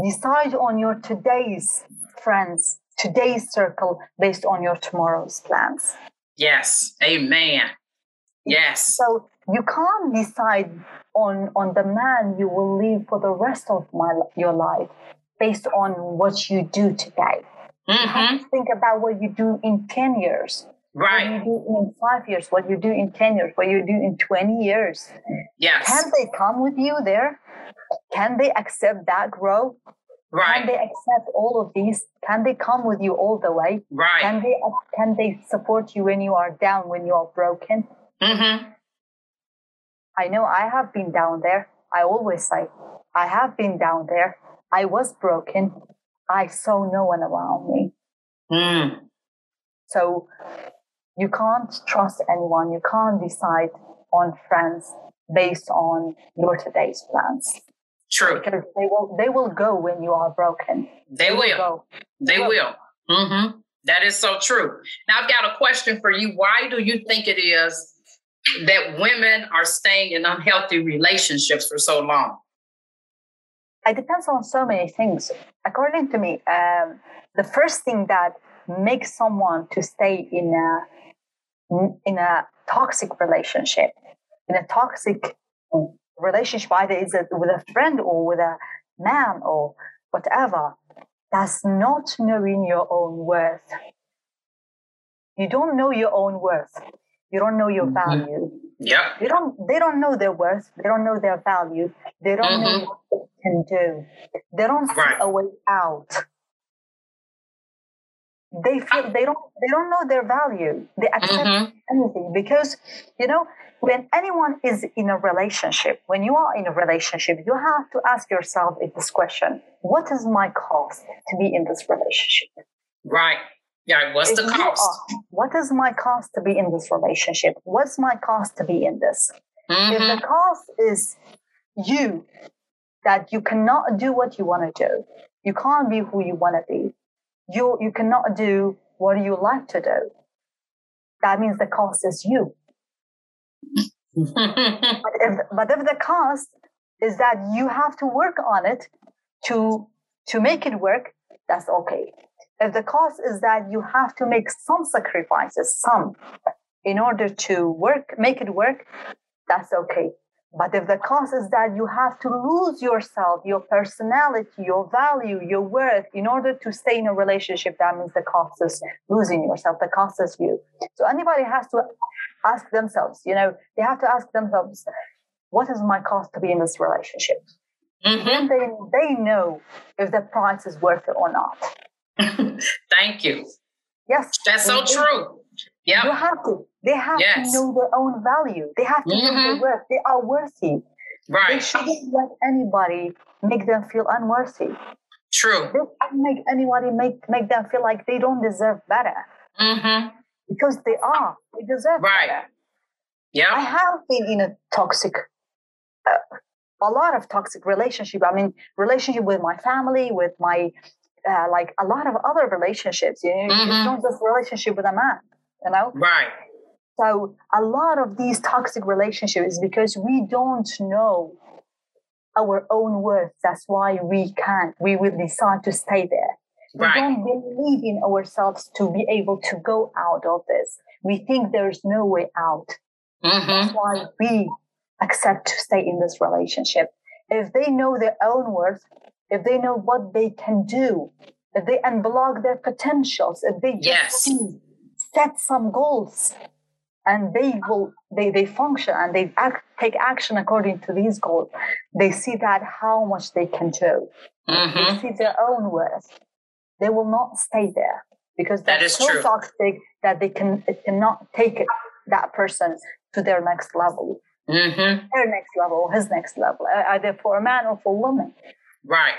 Decide on your today's friends, today's circle based on your tomorrow's plans. Yes. Amen. Yes. So you can't decide on on the man you will live for the rest of my your life based on what you do today. Mm-hmm. You have mm-hmm. to think about what you do in 10 years Right. What you do in five years, what you do in 10 years, what you do in 20 years. Yes. Can they come with you there? Can they accept that growth? Right. Can they accept all of these? Can they come with you all the way? Right. Can they can they support you when you are down, when you are broken? Mm-hmm. I know I have been down there. I always say, I have been down there. I was broken. I saw no one around me. Mm. So you can't trust anyone. You can't decide on friends based on your today's plans. True. Because they will they will go when you are broken. They, they will. will they, will. will. Mm-hmm. That is so true. Now I've got a question for you. Why do you think it is that women are staying in unhealthy relationships for so long? It depends on so many things. According to me, um, the first thing that makes someone to stay in a in a toxic relationship, in a toxic relationship, either is it with a friend or with a man or whatever, that's not knowing your own worth. you don't know your own worth. You don't know your Mhm. value. Yep. They don't they don't know their worth. They don't know their value. They don't know Mhm. what they can do. They don't see Right. a way out. They feel they don't they don't know their value. They accept Mhm. anything because you know when anyone is in a relationship when you are in a relationship you have to ask yourself this question what is my cost to be in this relationship Right. Yeah. What's If the cost? are- what is my cost to be in this relationship what's my cost to be in this if Mhm. the cost is you that you cannot do what you want to do you can't be who you want to be you you cannot do what you like to do that means the cost is you But if, but if the cost is that you have to work on it to to make it work, that's okay. If the cost is that you have to make some sacrifices, some, in order to work, make it work, that's okay. But if the cost is that you have to lose yourself, your personality, your value, your worth, in order to stay in a relationship, that means the cost is losing yourself. The cost is you. So anybody has to ask themselves, you know, they have to ask themselves, what is my cost to be in this relationship? Mhm. Then they, they know if the price is worth it or not. Thank you. Yes. That's so they- true. You have to. They have Yes. to know their own value. They have to know Mhm. their worth. They are worthy. Right. They shouldn't let anybody make them feel unworthy. True. They shouldn't make anybody make, make them feel like they don't deserve better Mm-hmm. because they are. They deserve Right. better. I have been in a toxic, uh, a lot of toxic relationship. I mean, relationship with my family, with my, uh, like a lot of other relationships. You know, Mhm. it's not just relationship with a man. You know, Right. so a lot of these toxic relationships is because we don't know our own worth. That's why we can't. We will decide to stay there. We Right. don't believe in ourselves to be able to go out of this. We think there's no way out. Mm-hmm. That's why we accept to stay in this relationship. If they know their own worth, if they know what they can do, if they unblock their potentials, if they just Yes. see, set some goals, and they will they, they function and they act, take action according to these goals, they see that how much they can do. They Mm-hmm. see their own worth. They will not stay there because that's so true. toxic that they can it cannot take it, that person to their next level, Mm-hmm. their next level, his next level, either for a man or for a woman. Right.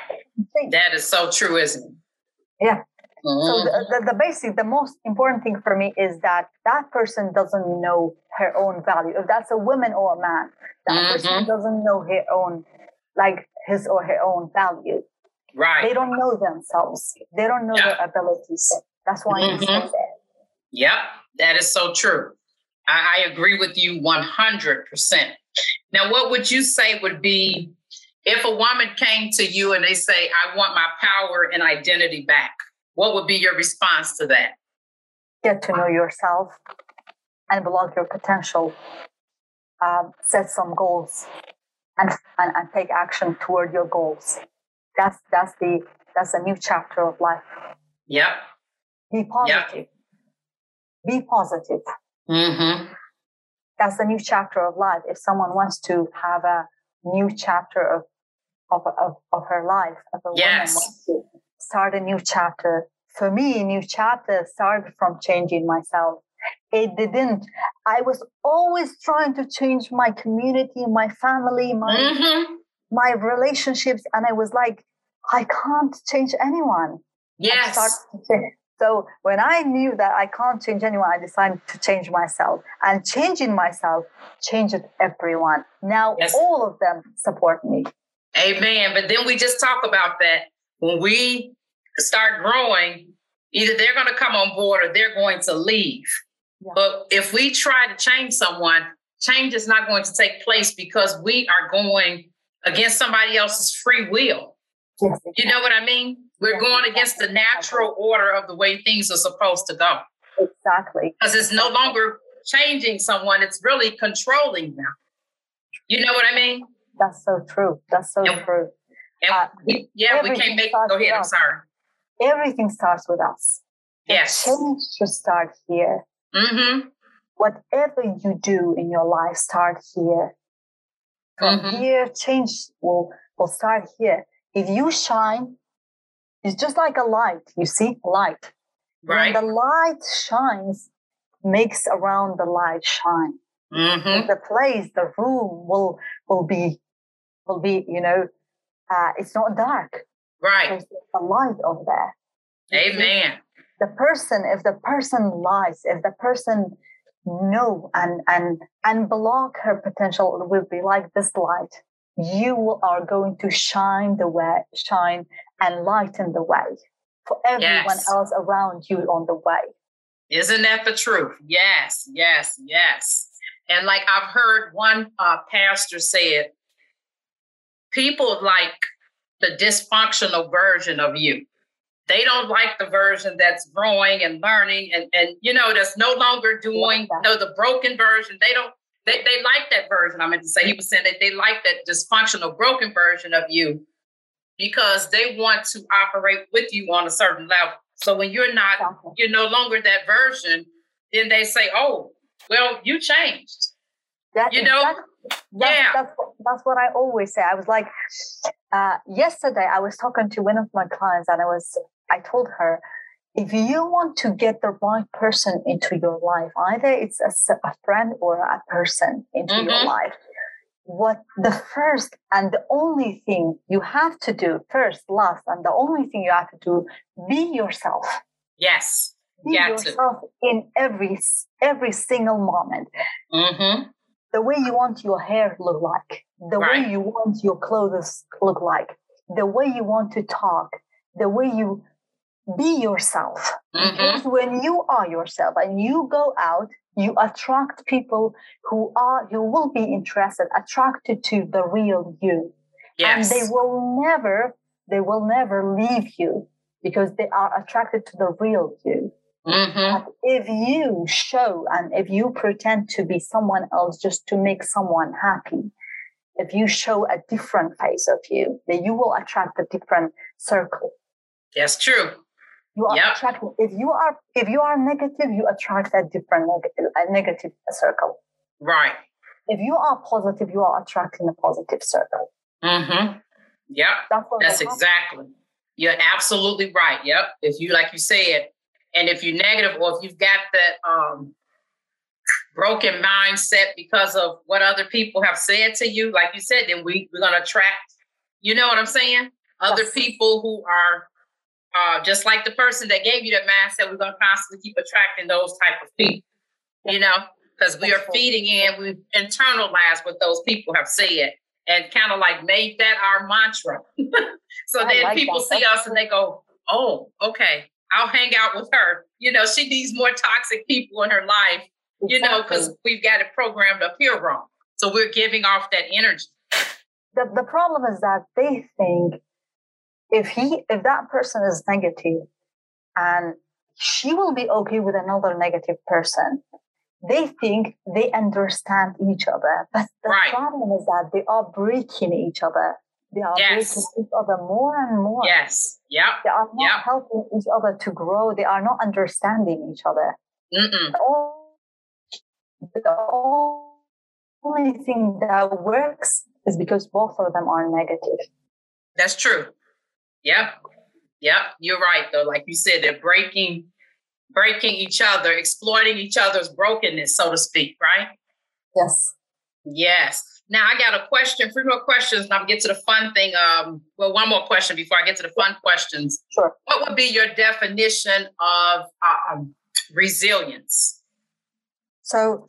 That is so true, isn't it? Yeah. So the, the, the basic, the most important thing for me is that that person doesn't know her own value. If that's a woman or a man, that person Mhm. doesn't know her own, like his or her own value. Right. They don't know themselves. They don't know Yeah. their abilities. That's why they stay Mhm. there. Yep. That is so true. I, I agree with you 100%. Now, what would you say would be if a woman came to you and they say, I want my power and identity back? What would be your response to that? Get to know yourself and block your potential. Um, set some goals and, and and take action toward your goals. That's that's the that's a new chapter of life. Yep. Be positive. Be positive. Mm-hmm. That's the new chapter of life. If someone wants to have a new chapter of of of, of her life, if a Yes. woman wants to start a new chapter, for me, a new chapter started from changing myself. It didn't. I was always trying to change my community, my family, my Mm-hmm. my relationships, and I was like, I can't change anyone. Yes. started to change. So when I knew that I can't change anyone, I decided to change myself. And changing myself changed everyone. Now Yes. all of them support me. Amen. But then we just talk about that when we start growing, either they're going to come on board or they're going to leave. Yeah. But if we try to change someone, change is not going to take place because we are going against somebody else's free will. Yes, You know what I mean? We're Yes, going against the natural order of the way things are supposed to go. exactly. Because it's no longer changing someone, it's really controlling them. You know what I mean? That's so true. That's so Yeah. true. And Uh, we, yeah, we can't make go ahead, I'm sorry. Everything starts with us. The Yes. change should start here. Mm-hmm. Whatever you do in your life, start here. From Mhm. here, change will, will start here. If you shine, it's just like a light. You see, light. Right. When the light shines, makes around the light shine. Mm-hmm. The place, the room will will be will be, you know, uh, it's not dark. Right. There's a light over there. Amen. The person, if the person lies, if the person know and and and block her potential, it will be like this light. You are going to shine the way, shine and lighten the way for everyone Yes. else around you on the way. Isn't that the truth? Yes, yes, yes. And like I've heard one uh, pastor said, people like the dysfunctional version of you. They don't like the version that's growing and learning and, and you know, that's no longer doing, that. no, the broken version. They don't, they, they like that version. I meant to say, he was saying that they like that dysfunctional, broken version of you because they want to operate with you on a certain level. So when you're not you're no longer that version, then they say, "Oh, well, you changed." That, You know? exactly- that's, Yeah. that's, what- that's what I always say. I was like, uh, yesterday I was talking to one of my clients and I was, I told her, if you want to get the right person into your life, either it's a friend or a person into your Mhm. life, what the first and the only thing you have to do, first, last, and the only thing you have to do, be yourself. Yes. Be to. yourself in every every single moment Mm-hmm. The way you want your hair to look like, the Right. way you want your clothes to look like, the way you want to talk, the way you be yourself. Mm-hmm. Because when you are yourself and you go out, you attract people who are who will be interested, attracted to the real you. Yes. And they will never, they will never leave you because they are attracted to the real you. Mm-hmm. If you show and if you pretend to be someone else just to make someone happy, if you show a different face of you, then you will attract a different circle. That's true. You are Yep. attracting. If you are if you are negative, you attract a different negative a negative circle. Right. If you are positive, you are attracting a positive circle. Mm-hmm. Yep. That's what That's exactly. You're absolutely right. Yep. If you, like you said, and if you're negative or if you've got that um, broken mindset because of what other people have said to you, like you said, then we, we're going to attract, you know what I'm saying? Other Yes. people who are uh, just like the person that gave you that mindset, we're going to constantly keep attracting those type of people, you know, because we are feeding in, we've internalized what those people have said and kind of like made that our mantra. so I then like people that. see That's us and they go, oh, okay, I'll hang out with her. You know, she needs more toxic people in her life, you know, because we've got it programmed up here wrong. So we're giving off that energy. the, the problem is that they think if he if that person is negative and she will be okay with another negative person they think they understand each other but the Right. problem is that they are breaking each other they are Yes. breaking each other more and more Yes. Yeah. they are not Yep. helping each other to grow they are not understanding each other Mm-mm. only, the only thing that works is because both of them are negative That's true. Yep. Yep. You're right though. Like you said, they're breaking breaking each other, exploiting each other's brokenness, so to speak, right? yes Yes. Now I got a question, three more questions, and I'll get to the fun thing. Um, well, one more question before I get to the fun questions. Sure. What would be your definition of um, resilience? So,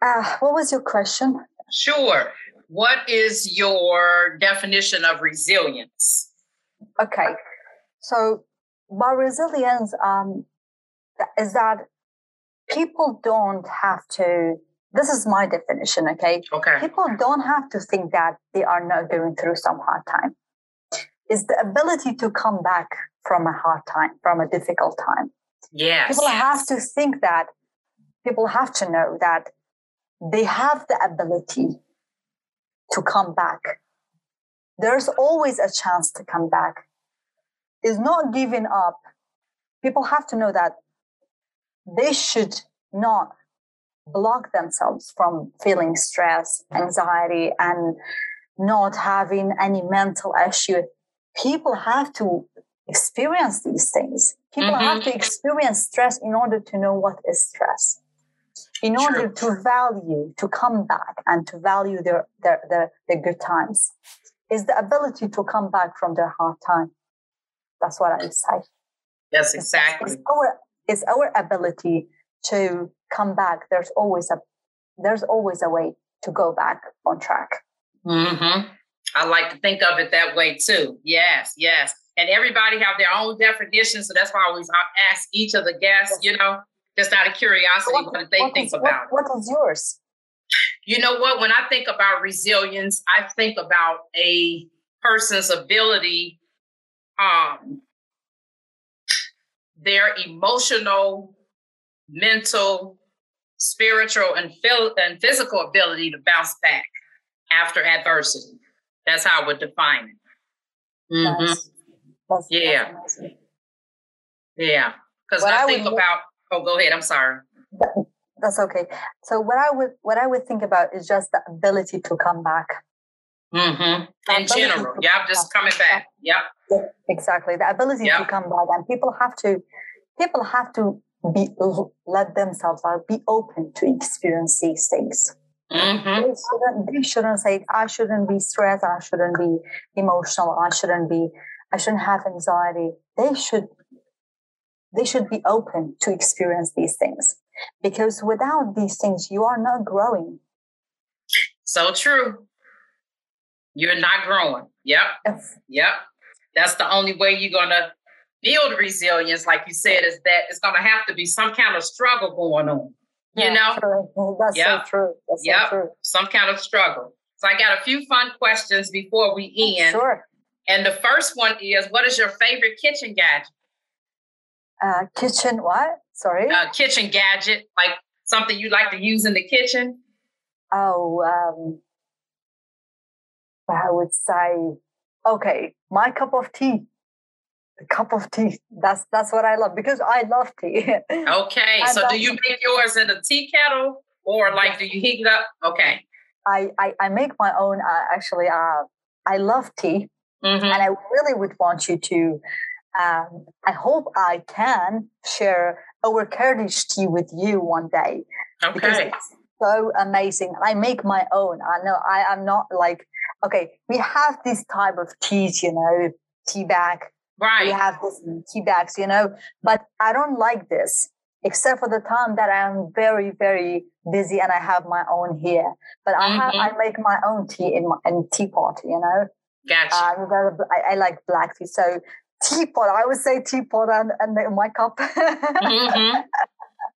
uh, what was your question? Sure. What is your definition of resilience? Okay. So, by resilience, um, is that people don't have to. This is my definition. Okay, Okay. people don't have to think that they are not going through some hard time. Is the ability to come back from a hard time, from a difficult time. Yes. people have to think that people have to know that they have the ability to come back there's always a chance to come back is not giving up people have to know that they should not block themselves from feeling stress, anxiety, and not having any mental issue. People have to experience these things. People mm-hmm. have to experience stress in order to know what is stress. In order to value, to come back and to value their, their, their, their good times, is the ability to come back from their hard time. That's what I would say. Yes, exactly. It's, it's our, it's our ability to come back. There's always a there's always a way to go back on track. Mm-hmm. I like to think of it that way too. Yes, yes. And everybody have their own definition, so that's why I always ask each of the guests. You know, just out of curiosity, what, what they what think is, about. What, what is yours? You know what? When I think about resilience, I think about a person's ability, um, their emotional, mental, spiritual, and, phil- and physical ability to bounce back after adversity. That's how I would define it. Mm-hmm. That's, that's, yeah. That's yeah. Because I, I think would, about, oh, go ahead. I'm sorry. That's okay. So what I would what I would think about is just the ability to come back. Mm-hmm. In general, yeah, just coming back. Yep. Exactly, the ability yep. to come back, and people have to people have to be let themselves out, be open to experience these things. Mm-hmm. They, shouldn't, they shouldn't say, I shouldn't be stressed, I shouldn't be emotional, I shouldn't be, I shouldn't have anxiety. They should, they should be open to experience these things because without these things, you are not growing. So true. You're not growing. Yep. Yes. Yep. That's the only way you're to build resilience, like you said, is that it's going to have to be some kind of struggle going on. You yeah, know? True. That's yep. so true. That's yep. so true. Some kind of struggle. So I got a few fun questions before we end. Sure. And the first one is what is your favorite kitchen gadget? Uh, kitchen what? Sorry? Uh, kitchen gadget, like something you like to use in the kitchen? Oh, um, I would say, okay, my cup of tea a cup of tea. That's that's what I love because I love tea. Okay, so do you make yours in a tea kettle or like do you heat it up? Okay. I I, I make my own. Uh, actually, uh, I love tea, mm-hmm. and I really would want you to. Um, I hope I can share our Kurdish tea with you one day. Okay. Because it's so amazing. I make my own. I know I am not like okay. We have this type of teas, you know, tea bag Right. We have this tea bags, you know, but I don't like this except for the time that I'm very, very busy and I have my own here. But I mm-hmm. I make my own tea in my in teapot, you know. Gotcha. Um, I, I, like black tea, so teapot. I would say teapot and, and my cup. mm-hmm.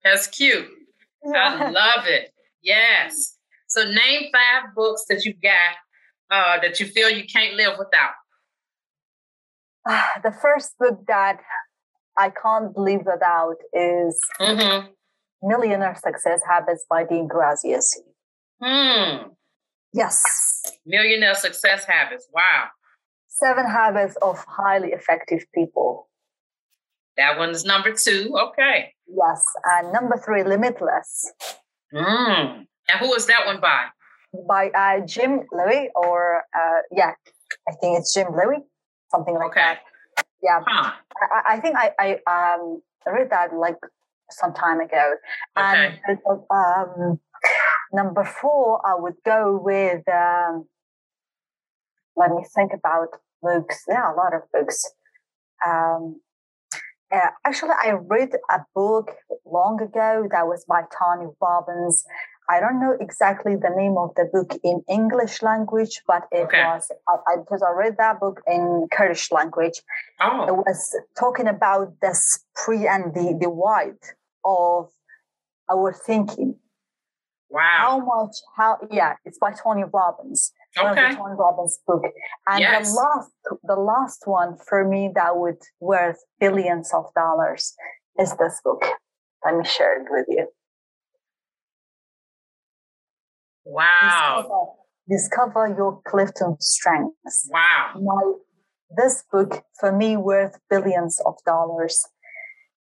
That's cute. Yeah. I love it. Yes. So name five books that you got uh, that you feel you can't live without. the first book that I can't live without is mm-hmm. Millionaire Success Habits by Dean Graziosi. Hmm. Yes. Millionaire Success Habits. Wow. Seven Habits of Highly Effective People. That one's number two. Okay. Yes. And number three, Limitless. Hmm. And who is that one by? By uh, Jim Loewy, or uh, yeah, I think it's Jim Loewy something like okay. that. Yeah, huh. I, I, think I, I um read that like some time ago. Okay. And um, number four, I would go with. Um, let me think about books. There are a lot of books. Um, uh, actually, I read a book long ago that was by Tony Robbins, I don't know exactly the name of the book in English language, but it okay. was I, because I read that book in Kurdish language. Oh. It was talking about the spree and the the wide of our thinking. Wow. How much? How? Yeah, it's by Tony Robbins. Okay. One of the Tony Robbins book, and yes. the last the last one for me that would worth billions of dollars is this book. Let me share it with you. Wow. Discover, discover your Clifton strengths. Wow. My, this book, for me, worth billions of dollars.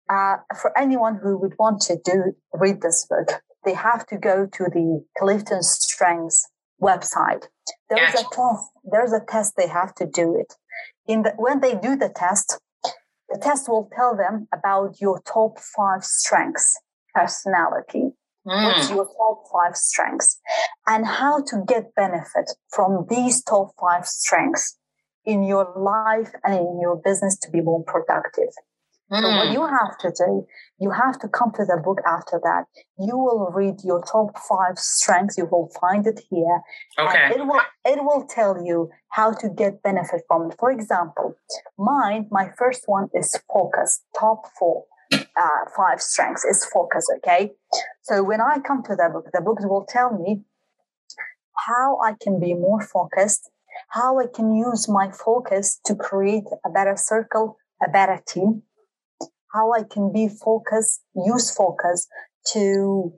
uh, for anyone who would want to do read this book, they have to go to the Clifton Strengths website. There's Gotcha. a test. There's a test they have to do it. In the when they do the test, the test will tell them about your top five strengths, personality, what's Mm. your top five strengths, and how to get benefit from these top five strengths in your life and in your business to be more productive. So what Mm. you have to do, you have to come to the book after that. You will read your top five strengths. You will find it here. and Okay. it will it will tell you how to get benefit from it. For example, mine, my first one is focus. Top four, uh, five strengths is focus. Okay. So when I come to the book, the book will tell me how I can be more focused, how I can use my focus to create a better circle, a better team, how I can be focused, use focus to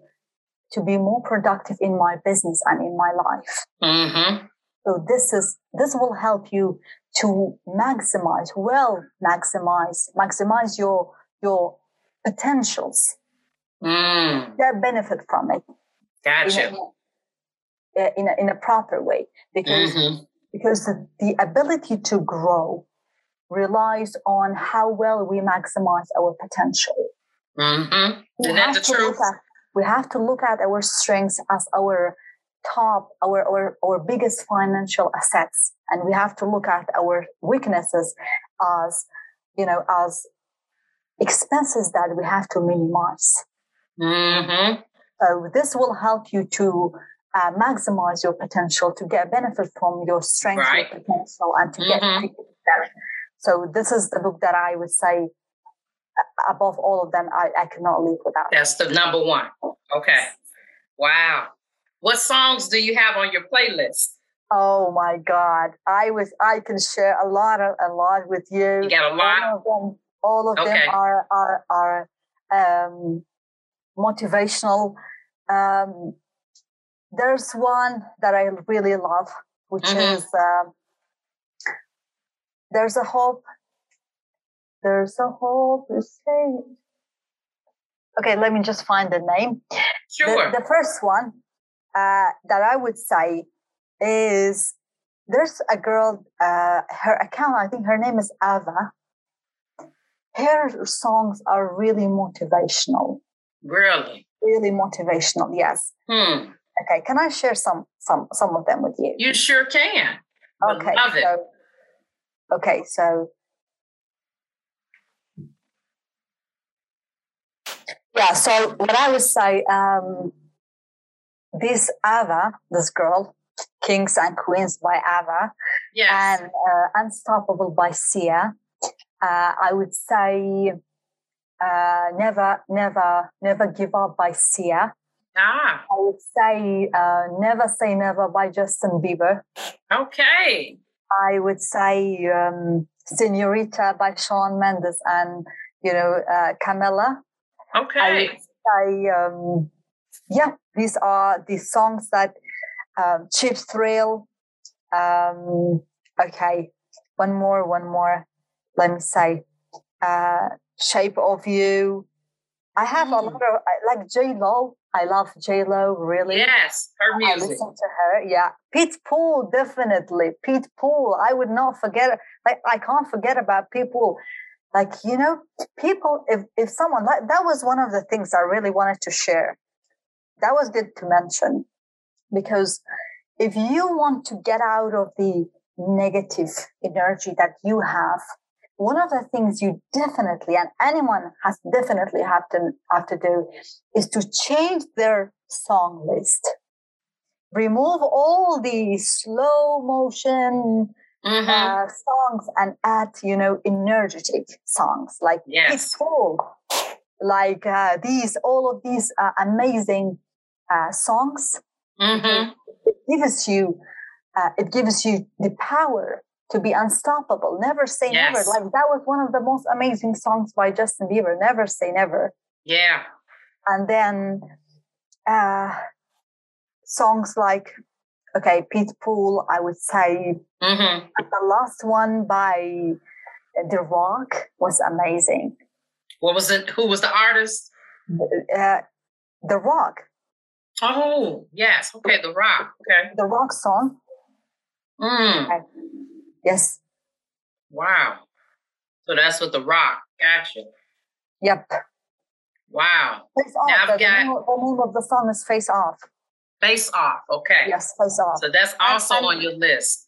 to be more productive in my business and in my life. Mm-hmm. So this is this will help you to maximize, well, maximize, maximize your your potentials, Mm. get benefit from it in Gotcha. a, in a, in a proper way because Mm-hmm. because the, the ability to grow relies on how well we maximize our potential. Mm-hmm. We Isn't that have the to truth? look at we have to look at our strengths as our top, our, our our biggest financial assets, and we have to look at our weaknesses as you know as expenses that we have to minimize. Mm-hmm. So this will help you to uh, maximize your potential, to get benefit from your strength, Right. your potential, and to get Mhm. people better. So this is the book that I would say uh, above all of them, I, I cannot live without. That's the number one. Okay. Wow. What songs do you have on your playlist? Oh my God. I was I can share a lot of a lot with you. You got a lot? All of them, Okay. them are are are um motivational. Um there's one that I really love, which Mhm. is um there's a hope. There's a hope to say. Okay, let me just find the name. Sure. The, the first one uh, that I would say is there's a girl, uh, her account, I think her name is Ava. Her songs are really motivational, really? really motivational. Yes. Hmm. Okay. Can I share some some some of them with you? You sure can. Okay. Love it. So, okay. So. Yeah. So what I would say, um, this Ava, this girl, Kings and Queens by Ava, yes. and uh, Unstoppable by Sia. Uh, I would say uh, Never, Never, Never Give Up by Sia. ah, I would say uh, Never Say Never by Justin Bieber. okay. I would say um, Senorita by Shawn Mendes and, you know, uh, Camila. I would say, um, yeah, these are the songs that um, Cheap Thrill. Um, okay, one more, one more. Let me say, uh, Shape of You. I have a Mm. lot of like J Lo. I love J Lo really. Yes. Her I music. listen to her. Yeah, Pitbull definitely. Pete Pool. I would not forget. Like I can't forget about people. Like you know, people. If if someone like that was one of the things I really wanted to share. That was good to mention because if you want to get out of the negative energy that you have, one of the things you definitely and anyone has definitely have to have to do is to change their song list remove all the slow motion Mm-hmm. uh, songs and add you know energetic songs like Yes. it's cool like uh, these all of these uh, amazing uh, songs mm-hmm. it gives you uh, it gives you the power to be unstoppable never say Yes. never like that was one of the most amazing songs by justin bieber never say never Yeah. and then uh, songs like okay pete pool i would say Mm-hmm. the last one by the rock was amazing What was it? Who was the artist? Uh, the Rock. Oh, yes. Okay, The Rock. Okay. The Rock song. Mm. Yes. Wow. So that's with The Rock. Gotcha. Yep. Wow. Face off. I've the, got- name, the name of the song is Face Off. Face Off. Okay. Yes, Face Off. So that's also on your list.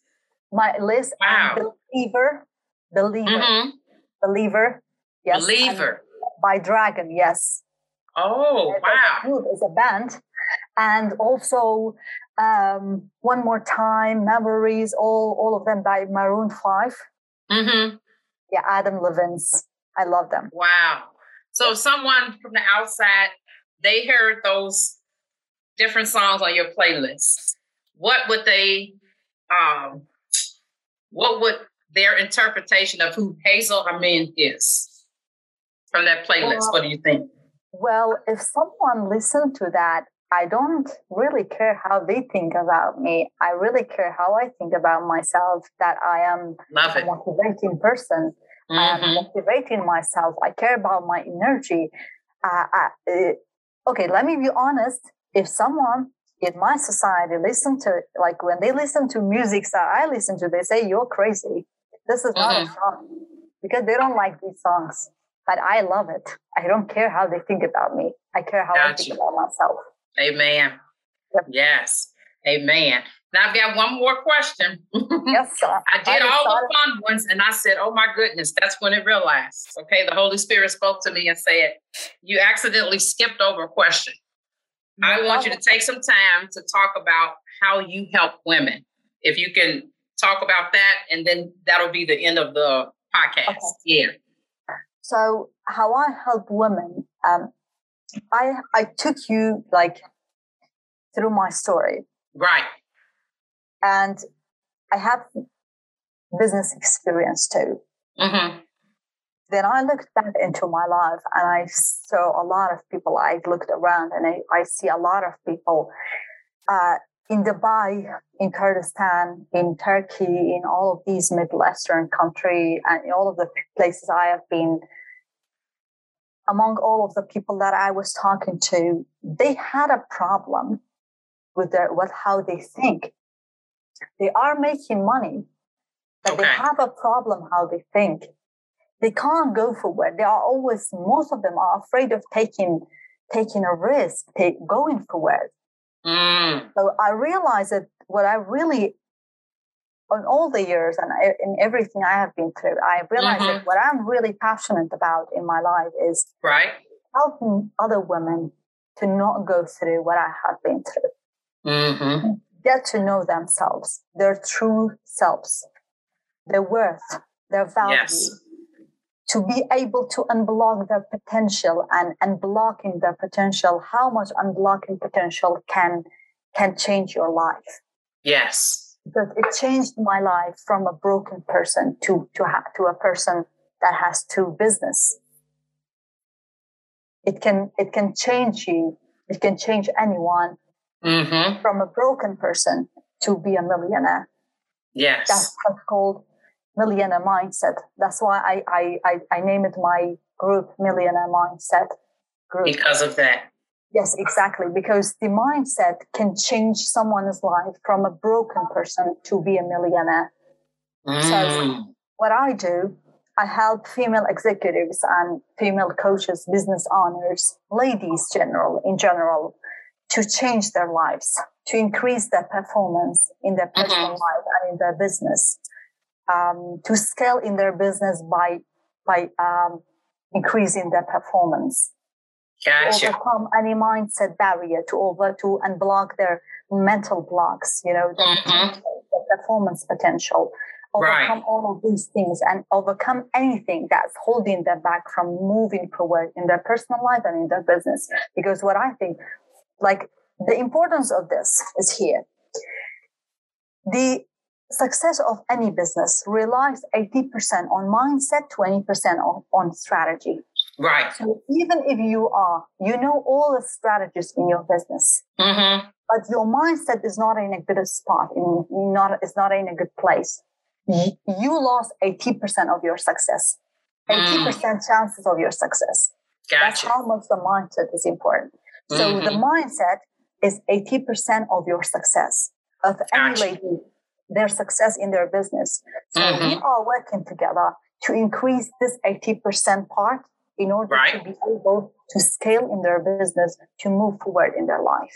My list Wow. Believer. Believer. hmm Believer. Yes. and Believer. By Dragon. Yes. Oh, a wow. group, as a band. And also um, One More Time, Memories, all, all of them by Maroon 5. hmm Yeah, Adam Levine's. I love them. Wow. So someone from the outside, they heard those different songs on your playlist. What would they um what would their interpretation of who Hazel Amin is from that playlist? Well, what do you think? Well, if someone listened to that, I don't really care how they think about me. I really care how I think about myself, that I am Love a it. motivating person. I am Mhm. motivating myself. I care about my energy. Uh, I, uh, okay, let me be honest. If someone in my society listen to like when they listen to music that I listen to, they say you're crazy. This is not a song because they don't like these songs. But I love it. I don't care how they think about me. I care how I think about myself. Amen. Yes. Amen. Now I've got one more question. Yes, sir. I did I'm all the fun ones and I said, oh my goodness, that's when it realized. Okay, the Holy Spirit spoke to me and said, you accidentally skipped over a question. I want you to take some time to talk about how you help women. If you can talk about that, and then that'll be the end of the podcast. Okay. Yeah. So how I help women, um, I I took you like through my story, Right. and I have business experience too. Mm-hmm. Then I looked back into my life, and I saw a lot of people. I looked around, and I, I see a lot of people uh, in Dubai, in Kurdistan, in Turkey, in all of these Middle Eastern country, and in all of the places I have been. Among all of the people that I was talking to, they had a problem with their with how they think. They are making money, but they have a problem how they think. They can't go forward. They are always most of them are afraid of taking taking a risk, take, going forward. Mm. So I realized that what I really, on all the years and in everything I have been through, I realized that what I'm really passionate about in my life is Right. helping other women to not go through what I have been through, Mm-hmm. get to know themselves, their true selves, their worth, their value. Yes. To be able to unblock their potential and unblocking their potential, how much unblocking potential can can change your life? Yes. Because it changed my life from a broken person to to ha- to a person that has two business. It can it can change you. It can change anyone Mm-hmm. from a broken person to be a millionaire. Yes. That's what's called millionaire mindset. That's why I I I, I name it my group millionaire mindset group. Because of that. Yes, exactly. Because the mindset can change someone's life from a broken person to be a millionaire. Mm. what I do, I help female executives and female coaches, business owners, ladies general in general, to change their lives, to increase their performance in their personal Mhm. life and in their business, um, to scale in their business by by um, increasing their performance, to Gotcha. overcome any mindset barrier, to over to unblock their mental blocks, you know, the, Mhm. the performance potential, Right. overcome all of these things and overcome anything that's holding them back from moving forward in their personal life and in their business. Because what I think, like the importance of this is here. The success of any business relies 80% on mindset, 20% on, on strategy. Right. So even if you are, you know all the strategies in your business, Mm-hmm. but your mindset is not in a good spot, in not is not in a good place. You lost eighty percent of your success. 80% mm. chances of your success. Gotcha. That's how much the mindset is important. So mm-hmm. the mindset is 80% of your success of any lady, their success in their business. So mm-hmm. we are working together to increase this 80% part in order right. to be able to scale in their business to move forward in their life.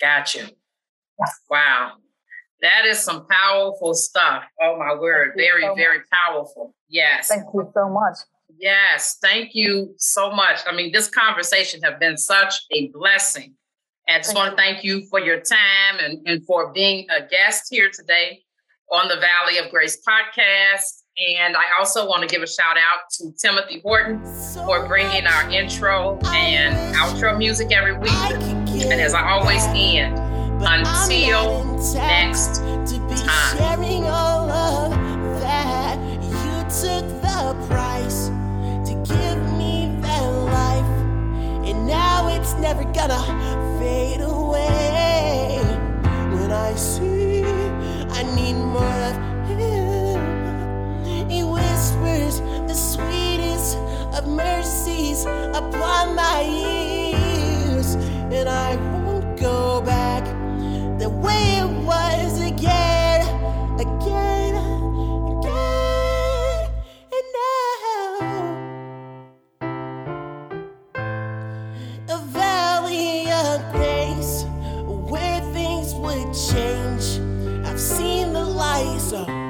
Gotcha. Yes. Wow. That is some powerful stuff. Oh my word. Thank very, so very powerful. Yes. Thank you so much. Yes, thank you so much. I mean, this conversation has been such a blessing. And I just want to thank you for your time and, and for being a guest here today on the Valley of Grace podcast. And I also want to give a shout out to Timothy Horton for bringing our intro and outro music every week. And as I always end, until next time. took the price to give me that life, and now it's never gonna fade away. When I see I need more of whispers the sweetest of mercies upon my ears. And I won't go back the way it was again, again, again, and now. A valley of grace where things would change. I've seen the lights.